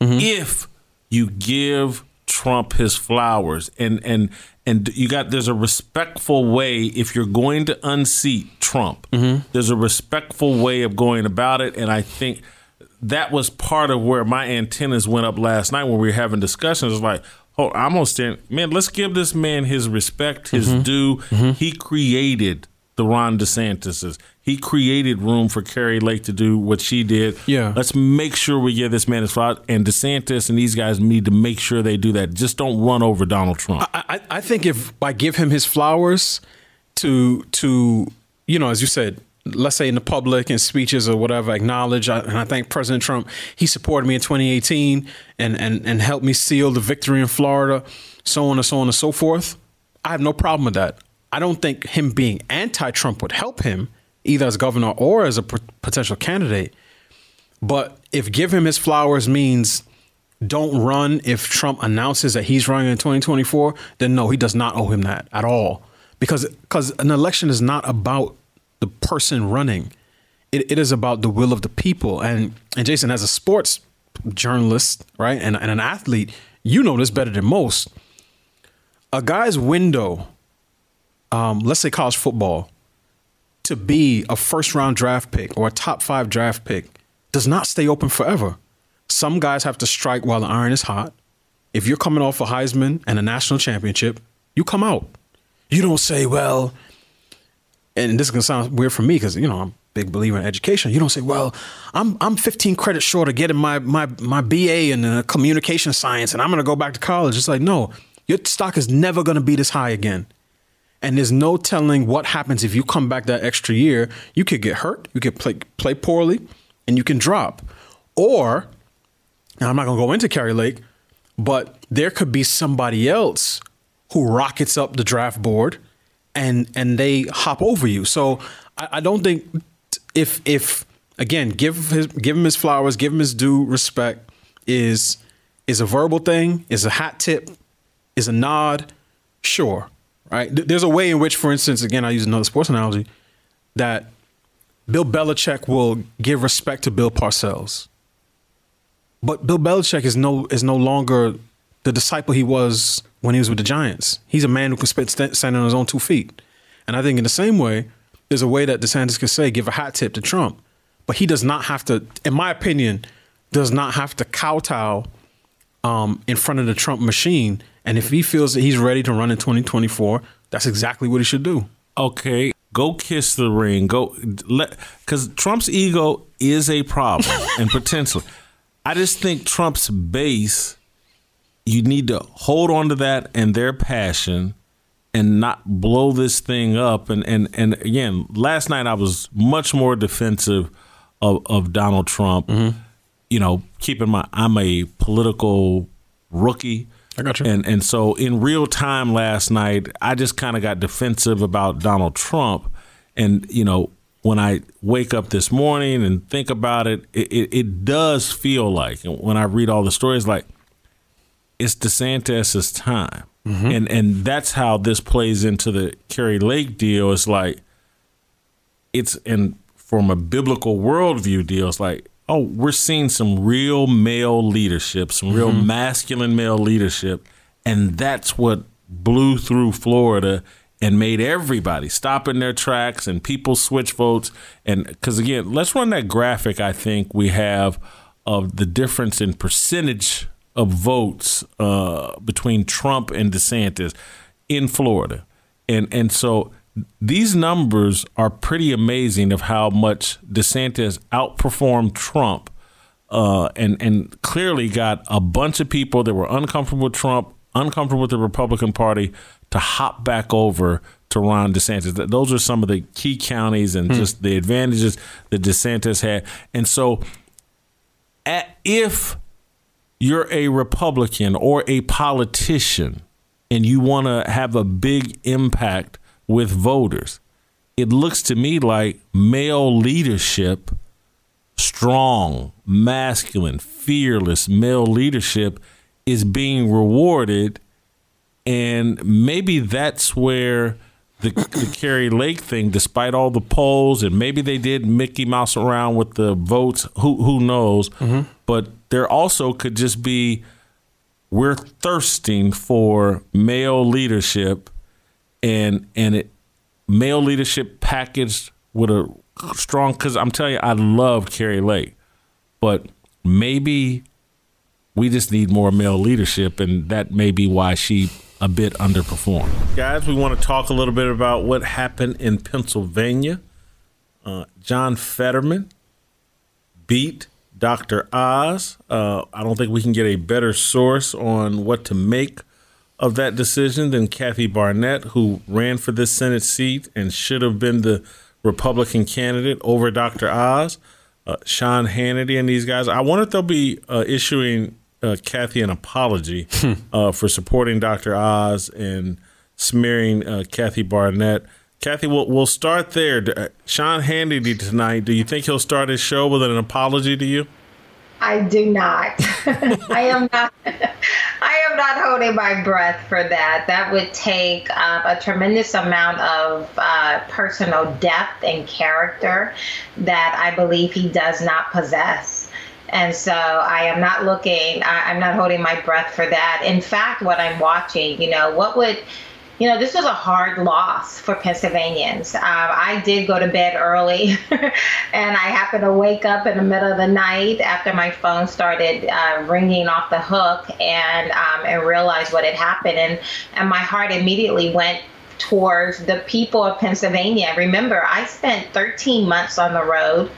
if you give Trump his flowers, and and and you got there's a respectful way if you're going to unseat Trump. There's a respectful way of going about it, and I think that was part of where my antennas went up last night when we were having discussions. It was like, oh, I'm gonna stand, man. Let's give this man his respect, his mm-hmm. due. Mm-hmm. He created the Ron DeSantis's. He created room for Kari Lake to do what she did. Yeah. Let's make sure we give this man his flowers. And DeSantis and these guys need to make sure they do that. Just don't run over Donald Trump. I, I, I think if I give him his flowers to to you know, as you said, let's say in the public and speeches or whatever, acknowledge I, and I thank President Trump. He supported me in 2018 and and and helped me seal the victory in Florida, so on and so on and so forth. I have no problem with that. I don't think him being anti-Trump would help him either as governor or as a p- potential candidate. But if give him his flowers means don't run if Trump announces that he's running in 2024, then no, he does not owe him that at all. Because because an election is not about the person running. It, it is about the will of the people. And and Jason, as a sports journalist, right, and, and an athlete, you know this better than most. A guy's window, um, let's say college football, to be a first round draft pick or a top five draft pick does not stay open forever. Some guys have to strike while the iron is hot. If you're coming off a Heisman and a national championship, you come out. You don't say, well, and this is gonna sound weird for me because you know I'm a big believer in education. You don't say, well, I'm I'm 15 credits short of getting my my my BA in uh, communication science, and I'm gonna go back to college. It's like, no, your stock is never gonna be this high again. And there's no telling what happens if you come back that extra year. You could get hurt, you could play play poorly, and you can drop. Or, and I'm not gonna go into Kari Lake, but there could be somebody else who rockets up the draft board and and they hop over you. So I, I don't think if if again give his give him his flowers, give him his due respect is is a verbal thing, is a hat tip, is a nod, sure, right? There's a way in which, for instance, again I use another sports analogy, that Bill Belichick will give respect to Bill Parcells. But Bill Belichick is no is no longer the disciple he was when he was with the Giants. He's a man who can spit, stand, on his own two feet. And I think in the same way, there's a way that DeSantis could say, give a hat tip to Trump. But he does not have to, in my opinion, does not have to kowtow um, in front of the Trump machine. And if he feels that he's ready to run in 2024, that's exactly what he should do. Okay, go kiss the ring. Go let because Trump's ego is a problem and potentially. I just think Trump's base. You need to hold on to that and their passion, and not blow this thing up. And and and again, last night I was much more defensive of of Donald Trump. Mm-hmm. You know, keep in mind I'm a political rookie. I got you. And and so in real time last night, I just kind of got defensive about Donald Trump. And you know, when I wake up this morning and think about it, it, it, it does feel like when I read all the stories, like it's DeSantis's time. Mm-hmm. And and that's how this plays into the Kari Lake deal. It's like it's and from a biblical worldview deal, it's like, oh, we're seeing some real male leadership, some real mm-hmm. masculine male leadership, and that's what blew through Florida and made everybody stop in their tracks and people switch votes. And because again, let's run that graphic. I think we have of the difference in percentage of votes uh, between Trump and DeSantis in Florida, and and so these numbers are pretty amazing of how much DeSantis outperformed Trump, uh, and and clearly got a bunch of people that were uncomfortable with Trump, uncomfortable with the Republican Party, to hop back over to Ron DeSantis. Th- Those are some of the key counties and just the advantages that DeSantis had, and so at, if you're a Republican or a politician and you want to have a big impact with voters, it looks to me like male leadership, strong, masculine, fearless male leadership is being rewarded. And maybe that's where the, the Kari Lake thing, despite all the polls, and maybe they did Mickey Mouse around with the votes. Who who knows? Mm-hmm. But there also could just be we're thirsting for male leadership and and it male leadership packaged with a strong because I'm telling you, I love Kari Lake, but maybe we just need more male leadership, and that may be why she a bit underperformed. Guys, we want to talk a little bit about what happened in Pennsylvania. Uh, John Fetterman beat Dr. Oz. Uh, I don't think we can get a better source on what to make of that decision than Kathy Barnette, who ran for this Senate seat and should have been the Republican candidate over Dr. Oz. Uh, Sean Hannity and these guys. I wonder if they'll be uh, issuing uh, Kathy an apology Hmm. uh, for supporting Dr. Oz and smearing uh, Kathy Barnette. Kathy, we'll, we'll start there. Uh, Sean Hannity tonight, do you think he'll start his show with an apology to you? I do not. I am not. I am not holding my breath for that. That would take uh, a tremendous amount of uh, personal depth and character that I believe he does not possess. And so I am not looking. I, I'm not holding my breath for that. In fact, what I'm watching, you know, what would you know, this was a hard loss for Pennsylvanians. Um, I did go to bed early, and I happened to wake up in the middle of the night after my phone started uh, ringing off the hook, and um, and realized what had happened, and and my heart immediately went towards the people of Pennsylvania. Remember, I spent 13 months on the road.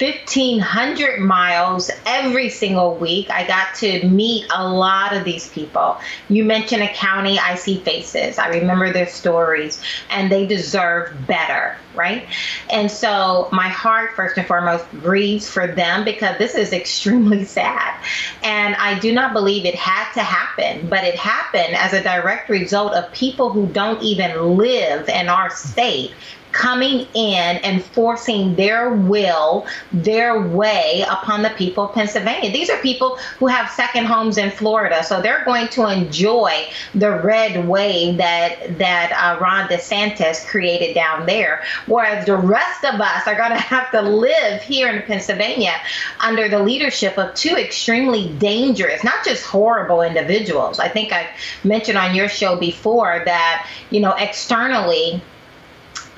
1,500 miles every single week. I got to meet a lot of these people. You mention a county, I see faces. I remember their stories, and they deserve better, right? And so my heart, first and foremost, grieves for them because this is extremely sad. And I do not believe it had to happen, but it happened as a direct result of people who don't even live in our state coming in and forcing their will, their way upon the people of Pennsylvania. These are people who have second homes in Florida, so they're going to enjoy the red wave that that uh, Ron DeSantis created down there, whereas the rest of us are going to have to live here in Pennsylvania under the leadership of two extremely dangerous, not just horrible individuals. I think I've mentioned on your show before that you know externally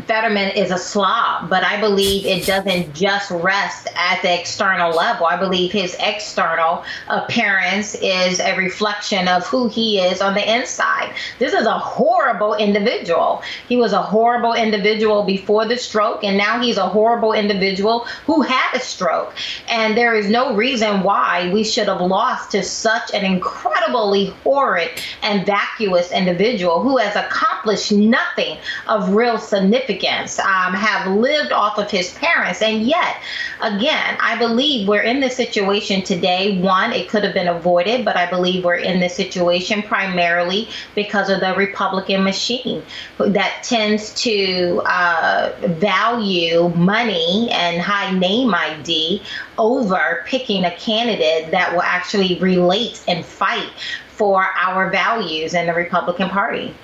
Fetterman is a slob, but I believe it doesn't just rest at the external level. I believe his external appearance is a reflection of who he is on the inside. This is a horrible individual. He was a horrible individual before the stroke, and now he's a horrible individual who had a stroke. And there is no reason why we should have lost to such an incredibly horrid and vacuous individual who has accomplished nothing of real significance um, have lived off of his parents. And yet, again, I believe we're in this situation today. One, it could have been avoided, but I believe we're in this situation primarily because of the Republican machine that tends to uh, value money and high name ID over picking a candidate that will actually relate and fight for our values in the Republican Party.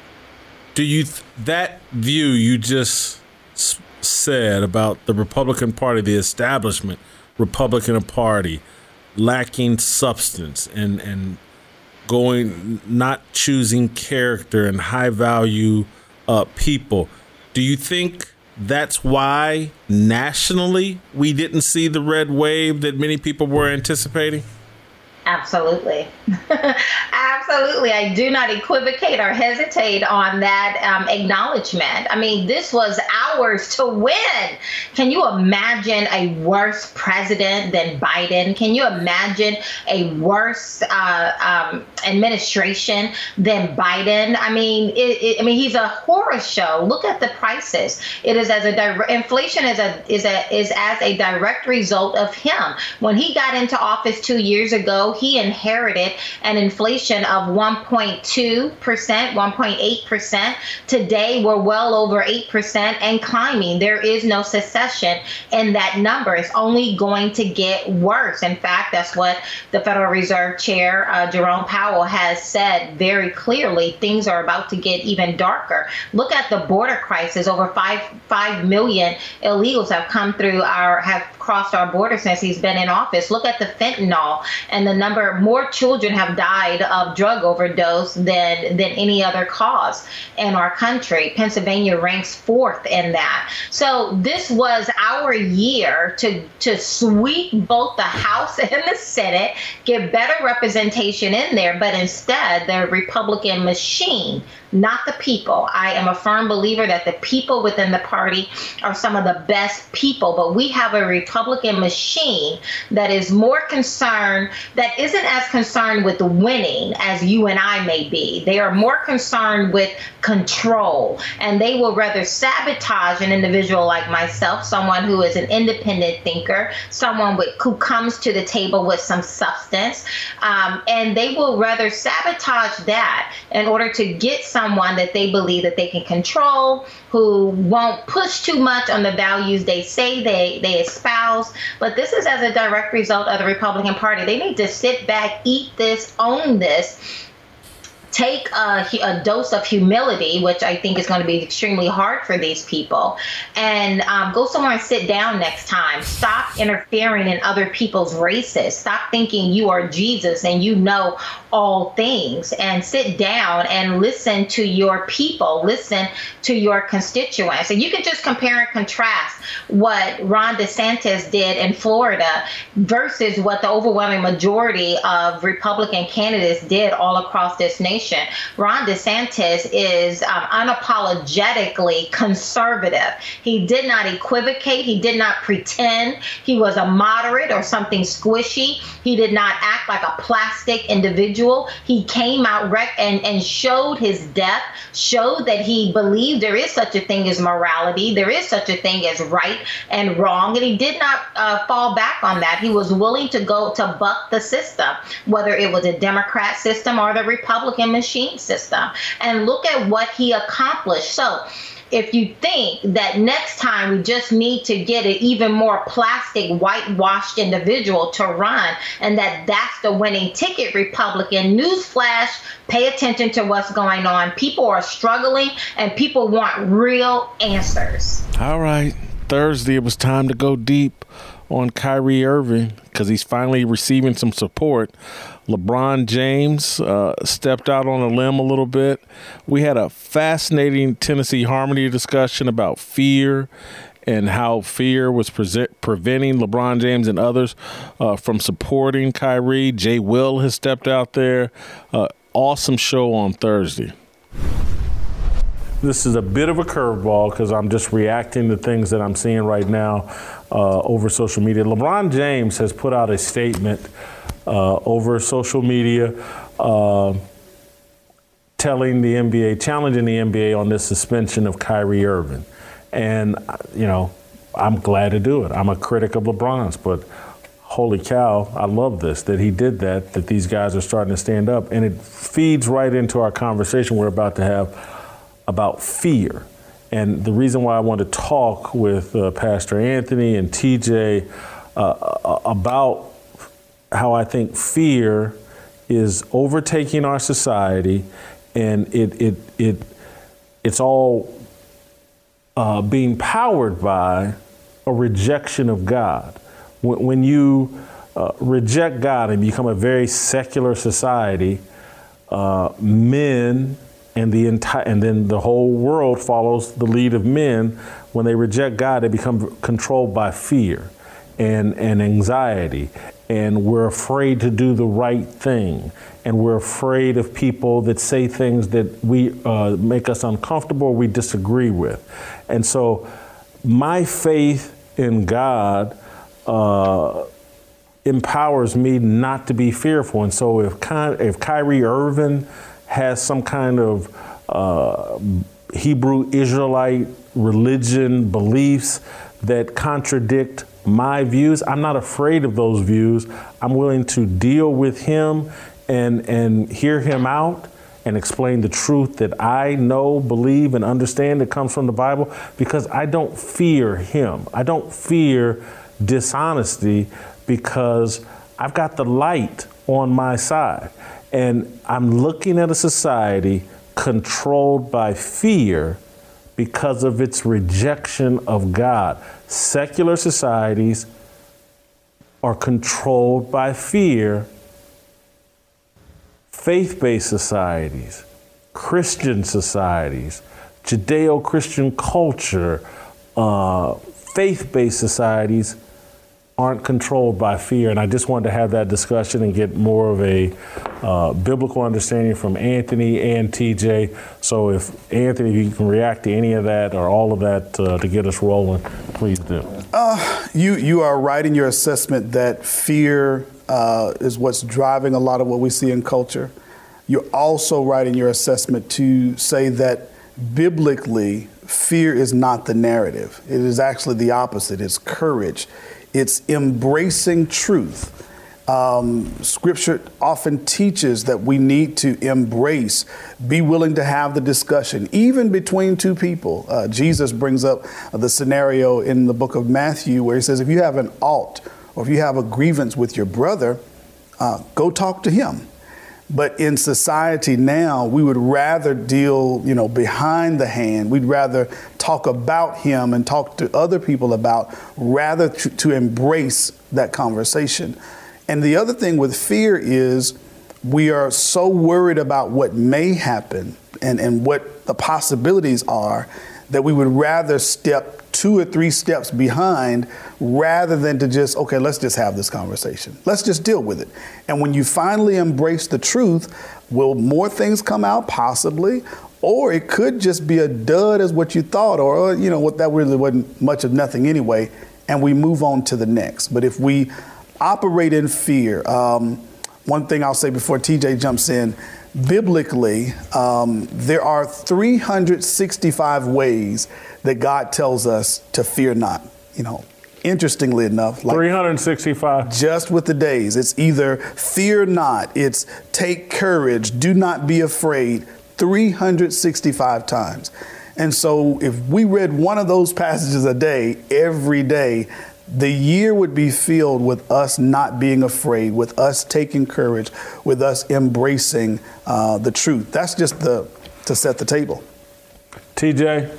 Do you th- that view you just said about the Republican Party, the establishment Republican Party, lacking substance and and going not choosing character and high value uh, people? Do you think that's why nationally we didn't see the red wave that many people were anticipating? Absolutely. Absolutely. I do not equivocate or hesitate on that um, acknowledgement. I mean, this was ours to win. Can you imagine a worse president than Biden? Can you imagine a worse uh, um, administration than Biden? I mean, it, it, I mean, he's a horror show. Look at the prices. It is as a direct inflation is a is a is as a direct result of him. When he got into office two years ago, he inherited an inflation of 1.2%, 1.8%. Today, we're well over 8% and climbing. There is no secession in that number. It's only going to get worse. In fact, that's what the Federal Reserve Chair, uh, Jerome Powell, has said very clearly. Things are about to get even darker. Look at the border crisis. Over 5, 5 million illegals have come through our, have crossed our border since he's been in office. Look at the fentanyl and the number more children have died of drug overdose than than any other cause in our country. Pennsylvania ranks fourth in that. So this was our year to to sweep both the House and the Senate, get better representation in there, but instead the Republican machine not the people. I am a firm believer that the people within the party are some of the best people, but we have a Republican machine that is more concerned, that isn't as concerned with winning as you and I may be. They are more concerned with control, and they will rather sabotage an individual like myself, someone who is an independent thinker, someone with, who comes to the table with some substance, um, and they will rather sabotage that in order to get someone that they believe that they can control, who won't push too much on the values they say they, they espouse. But this is as a direct result of the Republican Party. They need to sit back, eat this, own this, take a, a, dose of humility, which I think is going to be extremely hard for these people, and um, go somewhere and sit down next time. Stop interfering in other people's races. Stop thinking you are Jesus and you know all things, and sit down and listen to your people, listen to your constituents. And you can just compare and contrast what Ron DeSantis did in Florida versus what the overwhelming majority of Republican candidates did all across this nation Ron DeSantis is um, unapologetically conservative. He did not equivocate. He did not pretend he was a moderate or something squishy. He did not act like a plastic individual. He came out rec- and, and showed his depth, showed that he believed there is such a thing as morality, there is such a thing as right and wrong, and he did not uh, fall back on that. He was willing to go to buck the system, whether it was a Democrat system or the Republican machine system and look at what he accomplished. So, if you think that next time we just need to get an even more plastic whitewashed individual to run and that that's the winning ticket republican newsflash pay attention to what's going on. People are struggling and people want real answers. All right. Thursday it was time to go deep on Kyrie Irving because he's finally receiving some support. LeBron James uh, stepped out on a limb a little bit. We had a fascinating Tennessee Harmony discussion about fear and how fear was preventing LeBron James and others uh, from supporting Kyrie. Jay Will has stepped out there. Uh, awesome show on Thursday. This is a bit of a curveball because I'm just reacting to things that I'm seeing right now uh, over social media. LeBron James has put out a statement uh, over social media uh, telling the NBA, challenging the NBA on this suspension of Kyrie Irving. And, you know, I'm glad to do it. I'm a critic of LeBron's, but holy cow, I love this that he did that, that these guys are starting to stand up. And it feeds right into our conversation we're about to have about fear. And the reason why I want to talk with uh, Pastor Anthony and TJ uh, uh, about how I think fear is overtaking our society and it, it, it, it's all uh, being powered by a rejection of God. When, when you uh, reject God and become a very secular society, uh, men and the entire and then the whole world follows the lead of men. When they reject God they become controlled by fear and and anxiety. And we're afraid to do the right thing. And we're afraid of people that say things that we uh, make us uncomfortable or we disagree with. And so my faith in God uh, empowers me not to be fearful. And so if Ky- if Kyrie Irving has some kind of uh, Hebrew Israelite religion beliefs that contradict my views. I'm not afraid of those views. I'm willing to deal with him and and hear him out and explain the truth that I know, believe, and understand that comes from the Bible because I don't fear him. I don't fear dishonesty because I've got the light on my side. And I'm looking at a society controlled by fear because of its rejection of God. Secular societies are controlled by fear. Faith based societies, Christian societies, Judeo Christian culture, uh, faith based societies aren't controlled by fear. And I just wanted to have that discussion and get more of a uh, biblical understanding from Anthony and TJ. So if Anthony, if you can react to any of that or all of that uh, to get us rolling, please do. Uh, you you are right in your assessment that fear uh, is what's driving a lot of what we see in culture. You're also right in your assessment to say that biblically, fear is not the narrative. It is actually the opposite. It's courage. It's embracing truth. Um, scripture often teaches that we need to embrace, be willing to have the discussion, even between two people. Uh, Jesus brings up the scenario in the book of Matthew where he says, if you have an alt or if you have a grievance with your brother, uh, go talk to him. But in society now, we would rather deal, you know, behind the hand. We'd rather talk about him and talk to other people about, rather to, to embrace that conversation. And the other thing with fear is we are so worried about what may happen and, and what the possibilities are that we would rather step two or three steps behind rather than to just, okay, let's just have this conversation. Let's just deal with it. And when you finally embrace the truth, will more things come out? Possibly. Or it could just be a dud as what you thought, or, you know, what that really wasn't much of nothing anyway, and we move on to the next. But if we operate in fear, um, one thing I'll say before TJ jumps in, biblically, um, there are 365 ways that God tells us to fear not. You know, interestingly enough, like 365. Just with the days, it's either fear not, it's take courage, do not be afraid, 365 times. And so, if we read one of those passages a day, every day, the year would be filled with us not being afraid, with us taking courage, with us embracing uh, the truth. That's just the to set the table. TJ,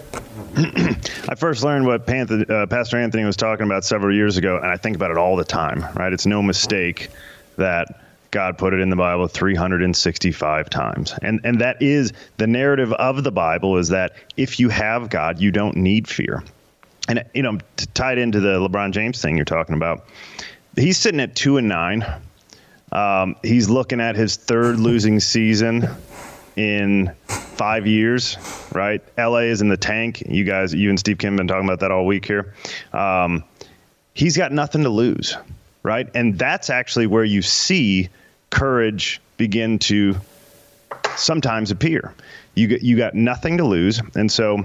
I first learned what Panther, uh, Pastor Anthony was talking about several years ago, and I think about it all the time. Right? It's no mistake that God put it in the Bible 365 times. And and that is the narrative of the Bible is that if you have God, you don't need fear. And you know, tied into the LeBron James thing you're talking about, he's sitting at two and nine. Um, he's looking at his third losing season in five years, right? LA is in the tank. You guys, you and Steve Kim have been talking about that all week here. Um, he's got nothing to lose, right? And that's actually where you see courage begin to sometimes appear. You you got nothing to lose, and so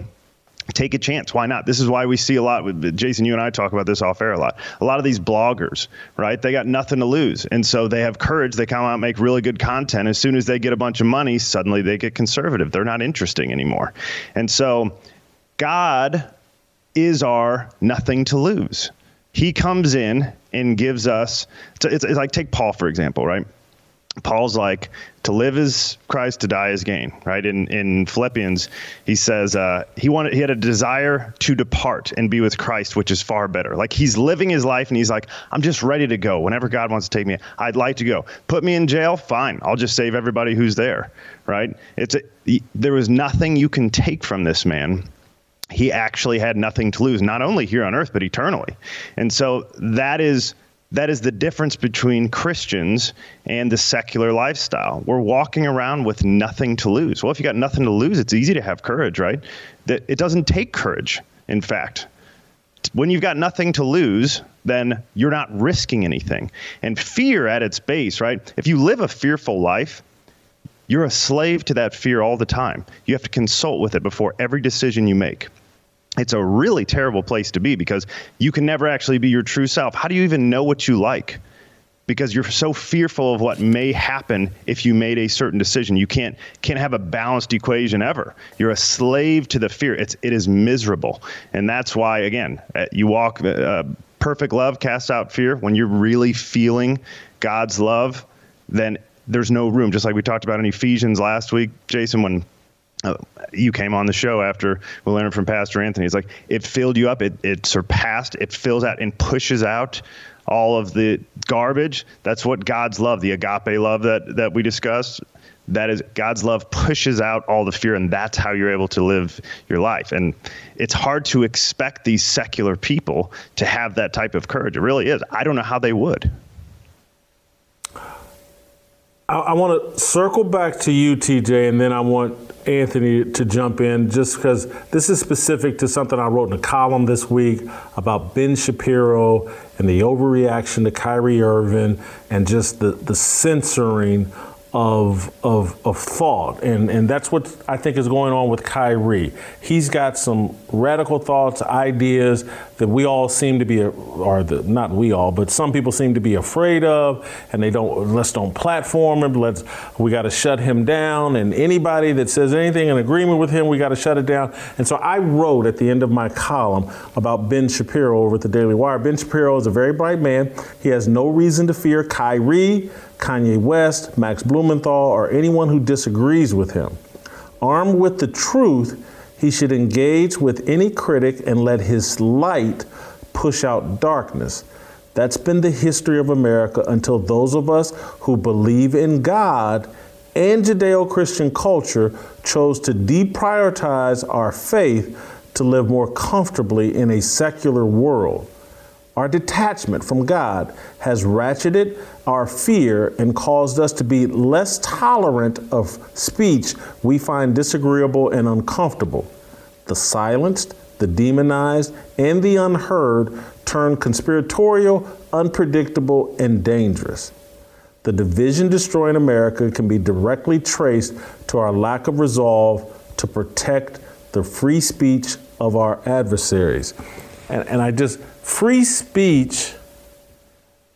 take a chance. Why not? This is why we see a lot with Jason. You and I talk about this off air a lot. A lot of these bloggers, right? They got nothing to lose, and so they have courage. They come out, make really good content. As soon as they get a bunch of money, suddenly they get conservative. They're not interesting anymore, and so God is our nothing to lose. He comes in and gives us. It's, it's like take Paul for example, right? Paul's like, to live is Christ, to die is gain, right? In in Philippians, he says uh, he wanted he had a desire to depart and be with Christ, which is far better. Like he's living his life and he's like, I'm just ready to go. Whenever God wants to take me, I'd like to go. Put me in jail, fine. I'll just save everybody who's there, right? It's a, there was nothing you can take from this man he actually had nothing to lose, not only here on earth, but eternally. And so that is that is the difference between Christians and the secular lifestyle. We're walking around with nothing to lose. Well, if you got nothing to lose, it's easy to have courage, right? That it doesn't take courage, in fact. When you've got nothing to lose, then you're not risking anything. And fear at its base, right? If you live a fearful life, you're a slave to that fear all the time. You have to consult with it before every decision you make it's a really terrible place to be because you can never actually be your true self. How do you even know what you like? Because you're so fearful of what may happen if you made a certain decision. You can't can't have a balanced equation ever. You're a slave to the fear. It's it is miserable, and that's why again uh, you walk. Uh, perfect love casts out fear. When you're really feeling God's love, then there's no room. Just like we talked about in Ephesians last week, Jason, when you came on the show after we learned from Pastor Anthony. It's like it filled you up, it, it surpassed, it fills out and pushes out all of the garbage. That's what God's love, the agape love that that we discussed. That is God's love pushes out all the fear, and that's how you're able to live your life. And it's hard to expect these secular people to have that type of courage. It really is. I don't know how they would. I, I want to circle back to you, TJ, and then I want Anthony to jump in just because this is specific to something I wrote in a column this week about Ben Shapiro and the overreaction to Kyrie Irving and just the, the censoring of, of, of thought. And, and that's what I think is going on with Kyrie. He's got some radical thoughts, ideas that we all seem to be, or the, not we all, but some people seem to be afraid of, and they don't, let's don't platform him, let's, we got to shut him down. And anybody that says anything in agreement with him, we got to shut it down. And so I wrote at the end of my column about Ben Shapiro over at the Daily Wire. Ben Shapiro is a very bright man. He has no reason to fear Kyrie. Kanye West, Max Blumenthal, or anyone who disagrees with him. Armed with the truth, he should engage with any critic and let his light push out darkness. That's been the history of America until those of us who believe in God and Judeo Christian culture chose to deprioritize our faith to live more comfortably in a secular world. Our detachment from God has ratcheted our fear and caused us to be less tolerant of speech we find disagreeable and uncomfortable. The silenced, the demonized, and the unheard turn conspiratorial, unpredictable, and dangerous. The division destroying America can be directly traced to our lack of resolve to protect the free speech of our adversaries. And, and I just, free speech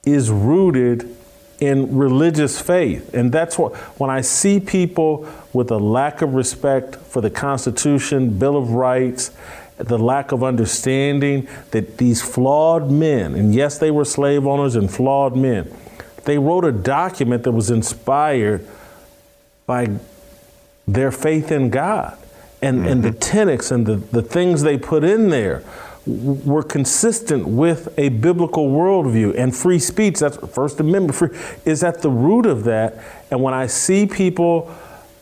is rooted in religious faith. And that's what, when I see people with a lack of respect for the Constitution, Bill of Rights, the lack of understanding that these flawed men, and yes, they were slave owners and flawed men, they wrote a document that was inspired by their faith in God and, mm-hmm. and the tenets and the, the things they put in there were consistent with a biblical worldview and free speech. That's First Amendment free is at the root of that. And when I see people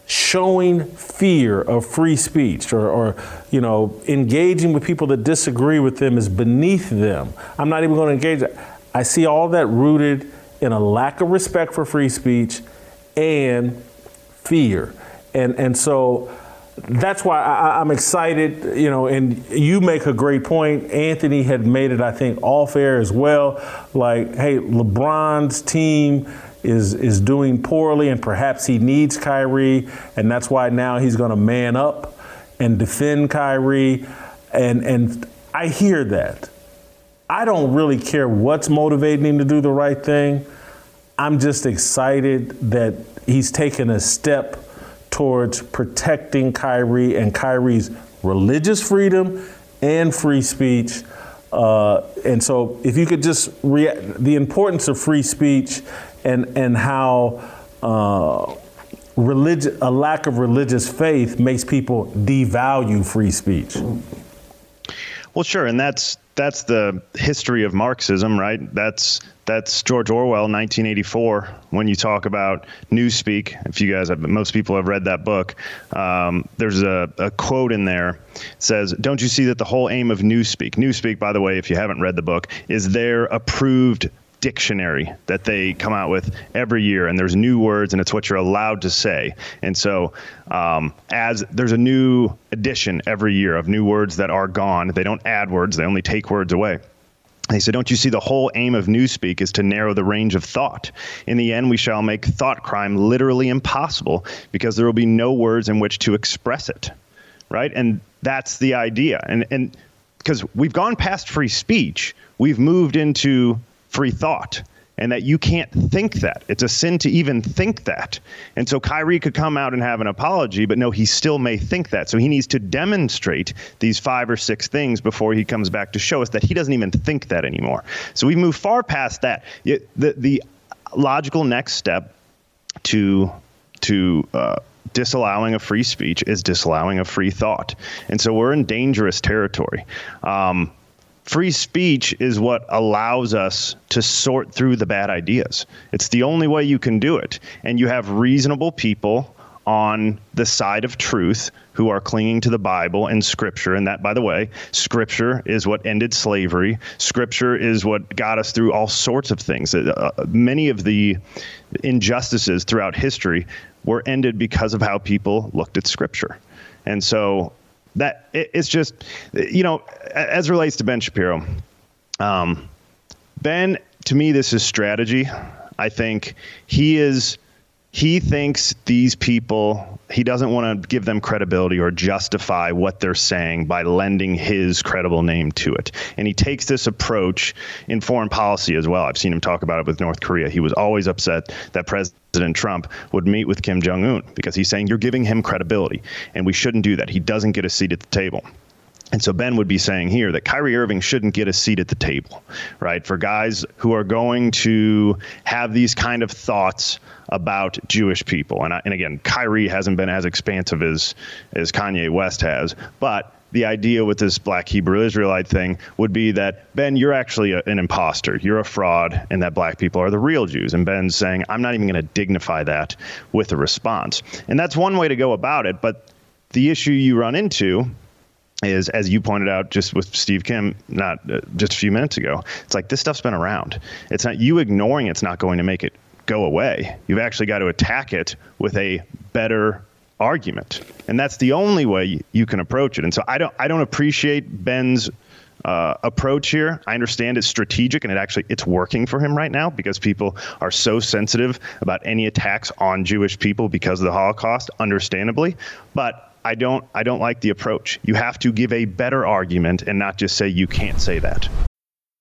showing fear of free speech or, or, you know engaging with people that disagree with them is beneath them i'm not even going to engage i see all that rooted in a lack of respect for free speech and fear and and so that's why I, am excited, you know, and you make a great point. Anthony had made it, I think, off air as well. Like, hey, LeBron's team is is doing poorly, and perhaps he needs Kyrie, and that's why now he's going to man up and defend Kyrie. And and I hear that. I don't really care what's motivating him to do the right thing. I'm just excited that he's taken a step towards protecting Kyrie and Kyrie's religious freedom and free speech. Uh, and so, if you could just react, the importance of free speech and and how uh, a lack of religious faith makes people devalue free speech. Well, sure, and that's that's the history of Marxism, right? That's that's George Orwell, 1984. When you talk about newspeak, if you guys have, most people have read that book, um, there's a, a, quote in there says, "Don't you see that the whole aim of newspeak, newspeak, by the way, if you haven't read the book, is their approved dictionary that they come out with every year, and there's new words, and it's what you're allowed to say. And so, um, as there's a new edition every year of new words that are gone, they don't add words; they only take words away. He said, Don't you see the whole aim of Newspeak is to narrow the range of thought? In the end, we shall make thought crime literally impossible because there will be no words in which to express it. Right? And that's the idea. And, and because we've gone past free speech, we've moved into free thought and that you can't think that. It's a sin to even think that. And so Kyrie could come out and have an apology, but no, he still may think that. So he needs to demonstrate these five or six things before he comes back to show us that he doesn't even think that anymore. So we move far past that. The, the logical next step to to uh, disallowing a free speech is disallowing a free thought. And so we're in dangerous territory. Um, free speech is what allows us to sort through the bad ideas. It's the only way you can do it. And you have reasonable people on the side of truth who are clinging to the Bible and Scripture. And that, by the way, Scripture is what ended slavery. Scripture is what got us through all sorts of things. Uh, many of the injustices throughout history were ended because of how people looked at Scripture. And so that it, it's just, you know, as relates to Ben Shapiro, um, Ben, to me, this is strategy. I think he is he thinks these people he doesn't want to give them credibility or justify what they're saying by lending his credible name to it. And he takes this approach in foreign policy as well. I've seen him talk about it with north korea. He was always upset that president trump would meet with kim jong-un because he's saying you're giving him credibility and we shouldn't do that. He doesn't get a seat at the table and so Ben would be saying here that Kyrie Irving shouldn't get a seat at the table, right? For guys who are going to have these kind of thoughts about Jewish people. And, I, and again, Kyrie hasn't been as expansive as, as Kanye West has, but the idea with this black Hebrew Israelite thing would be that Ben, you're actually a, an imposter. You're a fraud, and that black people are the real Jews. And Ben's saying, I'm not even going to dignify that with a response. And that's one way to go about it. But the issue you run into is as you pointed out just with Steve Kim not uh, just a few minutes ago it's like this stuff's been around it's not you ignoring it's not going to make it go away you've actually got to attack it with a better argument and that's the only way you can approach it and so I don't I don't appreciate Ben's uh, approach here. I understand it's strategic and it actually it's working for him right now because people are so sensitive about any attacks on Jewish people because of the Holocaust, understandably. But I don't I don't like the approach. You have to give a better argument and not just say you can't say that.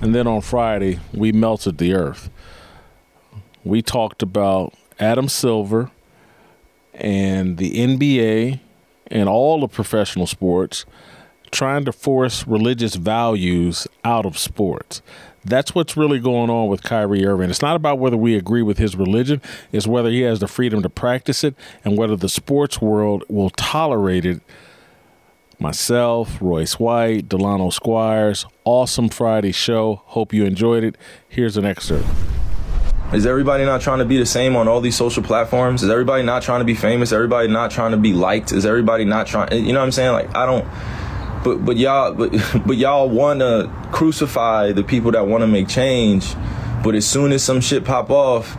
And then on Friday, we melted the earth. We talked about Adam Silver and the NBA and all the professional sports trying to force religious values out of sports. That's what's really going on with Kyrie Irving. It's not about whether we agree with his religion, it's whether he has the freedom to practice it and whether the sports world will tolerate it myself, Royce White, Delano Squires. Awesome Friday show. Hope you enjoyed it. Here's an excerpt. Is everybody not trying to be the same on all these social platforms? Is everybody not trying to be famous? Everybody not trying to be liked? Is everybody not trying? You know what I'm saying? Like I don't. But but y'all but but y'all want to crucify the people that want to make change. But as soon as some shit pop off,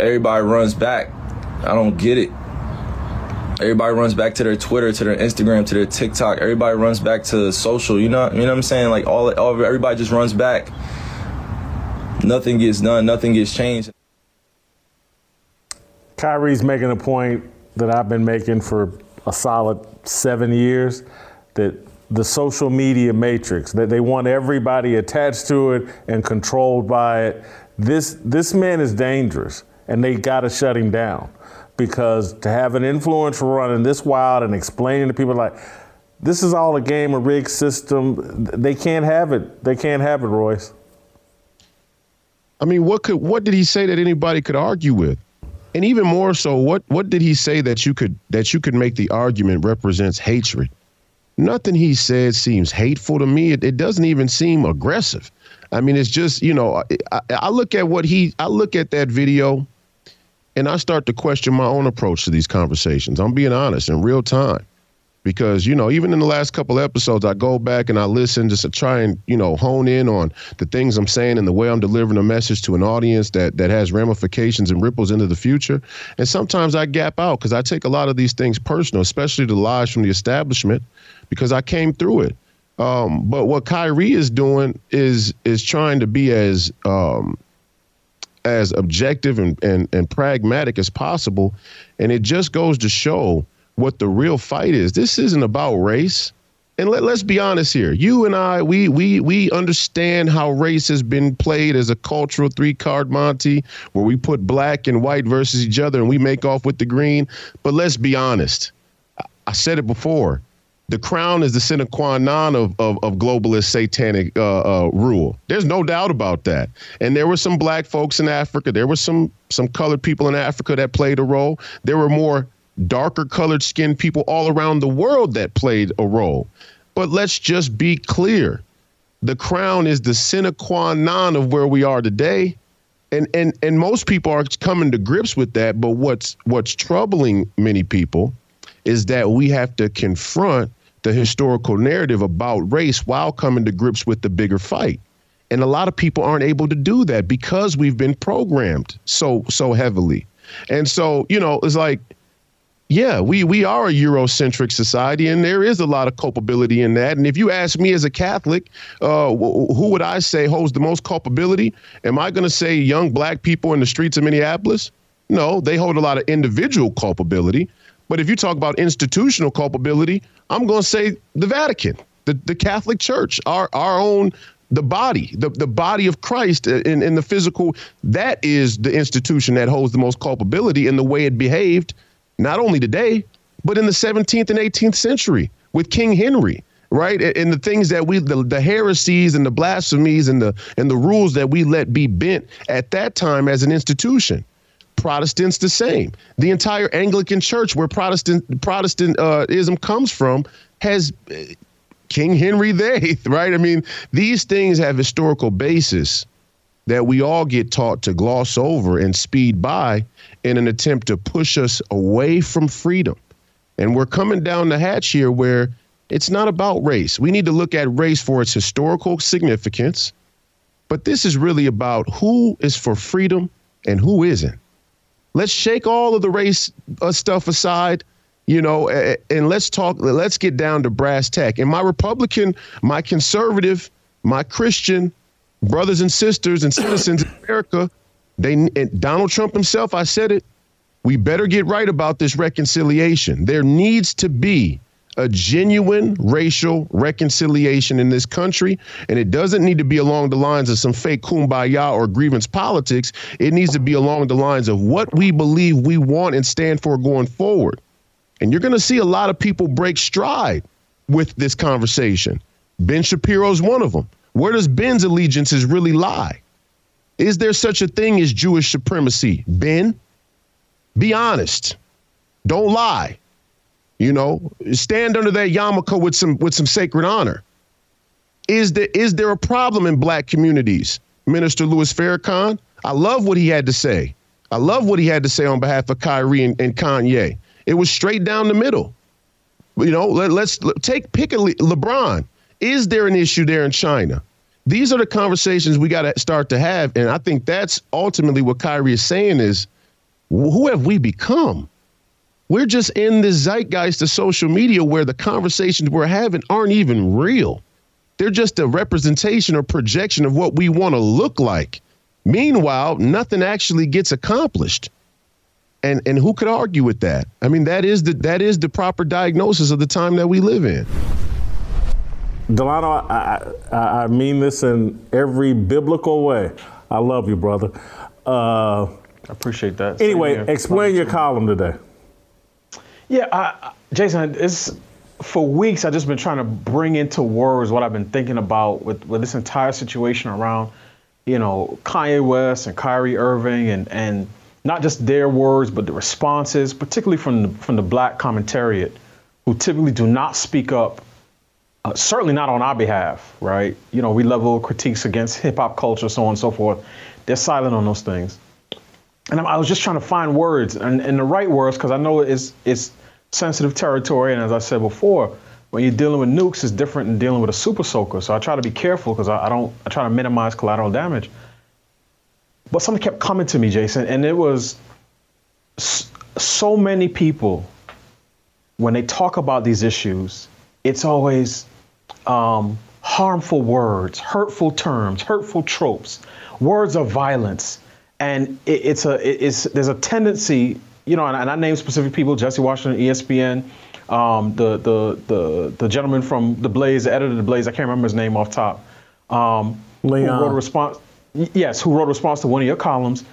everybody runs back. I don't get it. Everybody runs back to their Twitter, to their Instagram, to their TikTok. Everybody runs back to social. You know, you know what I'm saying? Like all, all everybody just runs back. Nothing gets done. Nothing gets changed. Kyrie's making a point that I've been making for a solid seven years that the social media matrix that they want everybody attached to it and controlled by it. This this man is dangerous, and they got to shut him down because to have an influencer running this wild and explaining to people like this is all a game, a rigged system. They can't have it. They can't have it, Royce. I mean, what could what did he say that anybody could argue with? And even more so, what what did he say that you could that you could make the argument represents hatred? Nothing he said seems hateful to me. It, it doesn't even seem aggressive. I mean, it's just you know, I, I look at what he I look at that video and I start to question my own approach to these conversations. I'm being honest in real time. Because, you know, even in the last couple episodes, I go back and I listen just to try and, you know, hone in on the things I'm saying and the way I'm delivering a message to an audience that that has ramifications and ripples into the future. And sometimes I gap out because I take a lot of these things personal, especially the lies from the establishment, because I came through it. Um, but what Kyrie is doing is is trying to be as um, as objective and, and, and pragmatic as possible. And it just goes to show what the real fight is. This isn't about race. And let, let's be honest here. You and I, we we we understand how race has been played as a cultural three card Monty, where we put black and white versus each other and we make off with the green. But let's be honest. I- I said it before. The crown is the sine qua non of, of, of globalist satanic uh, uh, rule. There's no doubt about that. And there were some black folks in Africa. There were some some colored people in Africa that played a role. There were more darker colored skinned people all around the world that played a role. But let's just be clear. The crown is the sine qua non of where we are today. And and and most people are coming to grips with that. But what's what's troubling many people is that we have to confront the historical narrative about race while coming to grips with the bigger fight. And a lot of people aren't able to do that because we've been programmed so so heavily. And so, you know, it's like yeah, we we are a Eurocentric society, and there is a lot of culpability in that. And if you ask me as a Catholic, uh, wh- who would I say holds the most culpability? Am I going to say young black people in the streets of Minneapolis? No, they hold a lot of individual culpability. But if you talk about institutional culpability, I'm going to say the Vatican, the, the Catholic Church, our our own the body, the, the body of Christ in, in the physical, that is the institution that holds the most culpability in the way it behaved not only today, but in the 17th and 18th century with King Henry, right? And the things that we, the, the heresies and the blasphemies and the and the rules that we let be bent at that time as an institution. Protestants the same. The entire Anglican Church, where Protestant Protestantism comes from, has uh, King Henry VIII, right? I mean, these things have historical basis that we all get taught to gloss over and speed by in an attempt to push us away from freedom. And we're coming down the hatch here where it's not about race. We need to look at race for its historical significance, but this is really about who is for freedom and who isn't. Let's shake all of the race uh, stuff aside, you know, and let's talk, let's get down to brass tack. And my Republican, my conservative, my Christian, brothers and sisters and citizens in America, they and Donald Trump himself, I said it, we better get right about this reconciliation. There needs to be a genuine racial reconciliation in this country, and it doesn't need to be along the lines of some fake kumbaya or grievance politics. It needs to be along the lines of what we believe we want and stand for going forward. And you're going to see a lot of people break stride with this conversation. Ben Shapiro's one of them. Where does Ben's allegiances really lie? Is there such a thing as Jewish supremacy? Ben, be honest. Don't lie. You know, stand under that yarmulke with some with some sacred honor. Is there is there a problem in black communities? Minister Louis Farrakhan, I love what he had to say. I love what he had to say on behalf of Kyrie and, and Kanye. It was straight down the middle. You know, let, us take pick a Le, LeBron. Is there an issue there in China? These are the conversations we got to start to have, and I think that's ultimately what Kyrie is saying is, who have we become? We're just in this zeitgeist of social media where the conversations we're having aren't even real. They're just a representation or projection of what we want to look like. Meanwhile, nothing actually gets accomplished. And and who could argue with that? I mean, that is the that is the proper diagnosis of the time that we live in. Delano, I, I, I mean this in every biblical way. I love you, brother. Uh, I appreciate that. Anyway, explain your column today. Yeah, I, Jason, it's for weeks I've just been trying to bring into words what I've been thinking about with, with this entire situation around, you know, Kanye West and Kyrie Irving and and not just their words, but the responses, particularly from the, from the black commentariat, who typically do not speak up, uh, certainly not on our behalf, right? You know, we level critiques against hip hop culture, so on and so forth. They're silent on those things. And I was just trying to find words and, and the right words because I know it's it's sensitive territory. And as I said before, when you're dealing with nukes, it's different than dealing with a super soaker. So I try to be careful because I, I don't I try to minimize collateral damage. But something kept coming to me, Jason, and it was so many people when they talk about these issues, it's always um, harmful words, hurtful terms, hurtful tropes, words of violence, and it, it's a it's there's a tendency you know, and, and I named specific people: Jesse Washington, ESPN, um, the the the the gentleman from the Blaze, the editor of the Blaze. I can't remember his name off top. Um, Leon. Who wrote a response? Yes, who wrote a response to one of your columns,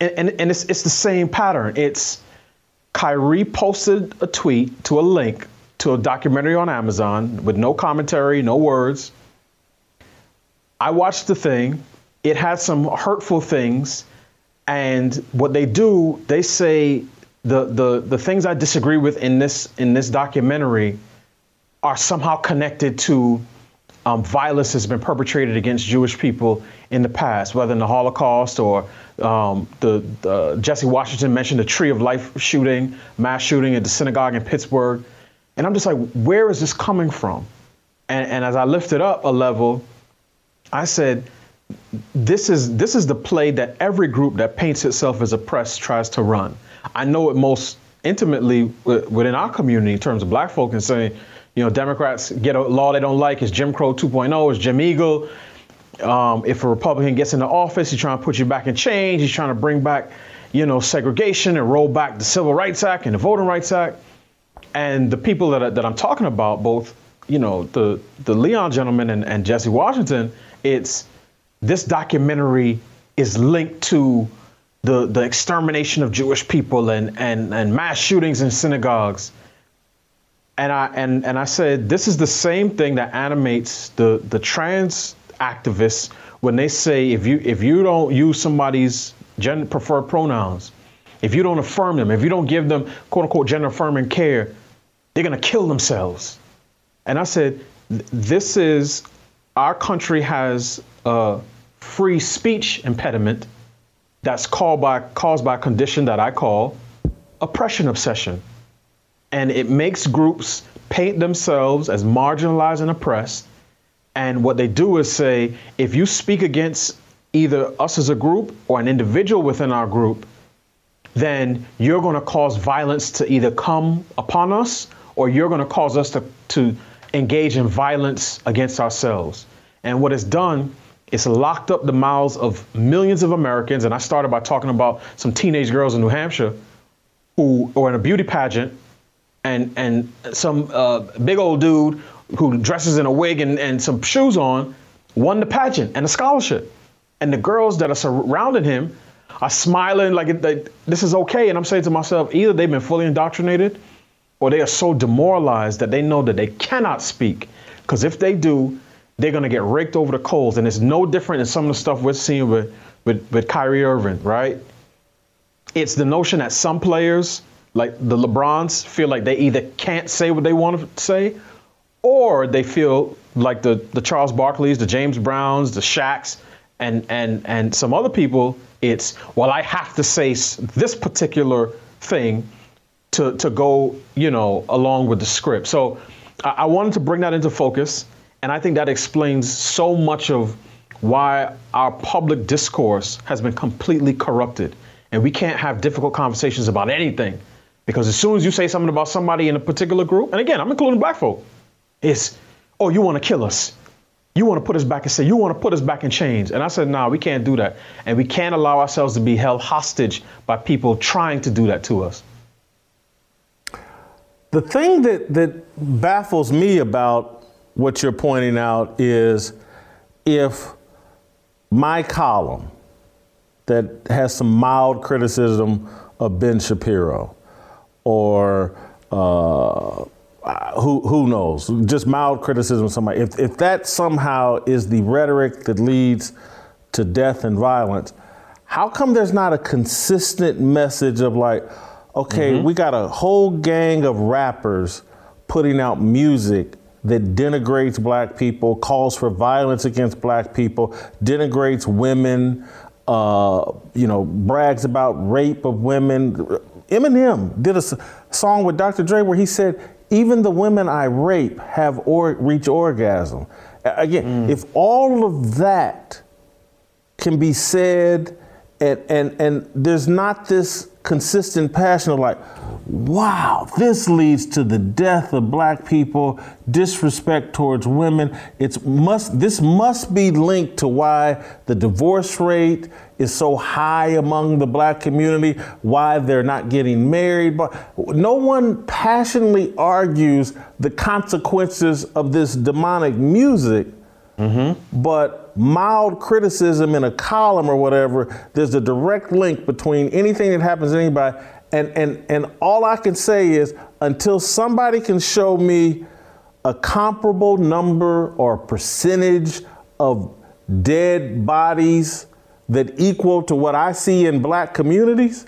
and and, and it's it's the same pattern. It's Kyrie posted a tweet to a link to a documentary on Amazon with no commentary, no words. I watched the thing. It had some hurtful things, and what they do, they say the the the things I disagree with in this in this documentary are somehow connected to um, violence that's been perpetrated against Jewish people in the past, whether in the Holocaust or um, the, the Jesse Washington mentioned the Tree of Life shooting, mass shooting at the synagogue in Pittsburgh, and I'm just like, where is this coming from? And, and as I lifted up a level, I said, this is this is the play that every group that paints itself as oppressed tries to run. I know it most intimately within our community in terms of black folk and saying, you know, Democrats get a law they don't like, it's Jim Crow 2.0, it's Jim Eagle. Um, if a Republican gets into office, he's trying to put you back in change. He's trying to bring back, you know, segregation and roll back the Civil Rights Act and the Voting Rights Act. And the people that, I- that I'm talking about, both, you know, the the Leon gentleman and, and Jesse Washington, it's this documentary is linked to the the extermination of Jewish people and and and mass shootings in synagogues. And I and and I said this is the same thing that animates the the trans activists when they say if you if you don't use somebody's gender preferred pronouns, if you don't affirm them, if you don't give them quote unquote gender affirming care, they're gonna kill themselves. And I said, this is our country has a free speech impediment that's called by caused by a condition that I call oppression obsession. And it makes groups paint themselves as marginalized and oppressed. And what they do is say, if you speak against either us as a group or an individual within our group, then you're going to cause violence to either come upon us or you're going to cause us to, to engage in violence against ourselves. And what it's done is locked up the mouths of millions of Americans. And I started by talking about some teenage girls in New Hampshire who are in a beauty pageant and and some uh, big old dude who dresses in a wig and, and some shoes on won the pageant and a scholarship. And the girls that are surrounding him are smiling like this is okay. And I'm saying to myself, either they've been fully indoctrinated or they are so demoralized that they know that they cannot speak. Because if they do, they're going to get raked over the coals. And it's no different than some of the stuff we're seeing with, with, with Kyrie Irving, right? It's the notion that some players, like the LeBrons, feel like they either can't say what they want to say or they feel like the, the Charles Barkleys, the James Browns, the Shaqs, and, and, and some other people, it's, well, I have to say this particular thing to, to go, you know, along with the script. So I, I wanted to bring that into focus. And I think that explains so much of why our public discourse has been completely corrupted. And we can't have difficult conversations about anything. Because as soon as you say something about somebody in a particular group, and again, I'm including black folk, it's, oh, you want to kill us. You want to put us back and say, you want to put us back in chains. And I said, nah, we can't do that. And we can't allow ourselves to be held hostage by people trying to do that to us. The thing that, that baffles me about what you're pointing out is if my column that has some mild criticism of Ben Shapiro or uh, who, who knows, just mild criticism of somebody, if, if that somehow is the rhetoric that leads to death and violence, how come there's not a consistent message of like, okay, we got a whole gang of rappers putting out music that denigrates black people, calls for violence against black people, denigrates women, uh, you know, brags about rape of women. Eminem did a song with Dr. Dre where he said, even the women I rape have or reach orgasm. Again, if all of that can be said and, and, and there's not this consistent passion of like, wow, this leads to the death of black people, disrespect towards women. It's must this must be linked to why the divorce rate is so high among the black community, why they're not getting married. But no one passionately argues the consequences of this demonic music. Mm-hmm. But mild criticism in a column or whatever, there's a direct link between anything that happens to anybody. And, and, and all I can say is until somebody can show me a comparable number or percentage of dead bodies that equal to what I see in black communities,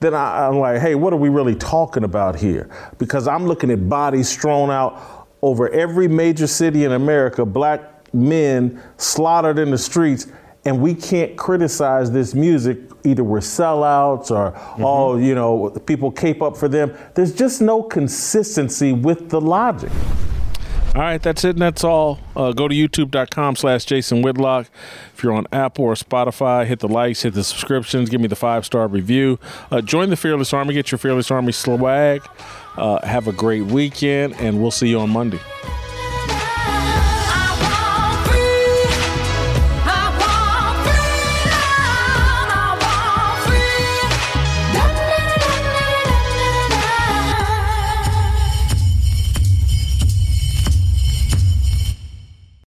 then I, I'm like, hey, what are we really talking about here? Because I'm looking at bodies strewn out over every major city in America, black men slaughtered in the streets, and we can't criticize this music. Either we're sellouts or, oh, you know, people cape up for them. There's just no consistency with the logic. All right, that's it and that's all. Uh, go to youtube.com slash Jason Whitlock. If you're on Apple or Spotify, hit the likes, hit the subscriptions, give me the five star review. Uh, join the Fearless Army, get your Fearless Army swag. Uh, have a great weekend, and we'll see you on Monday.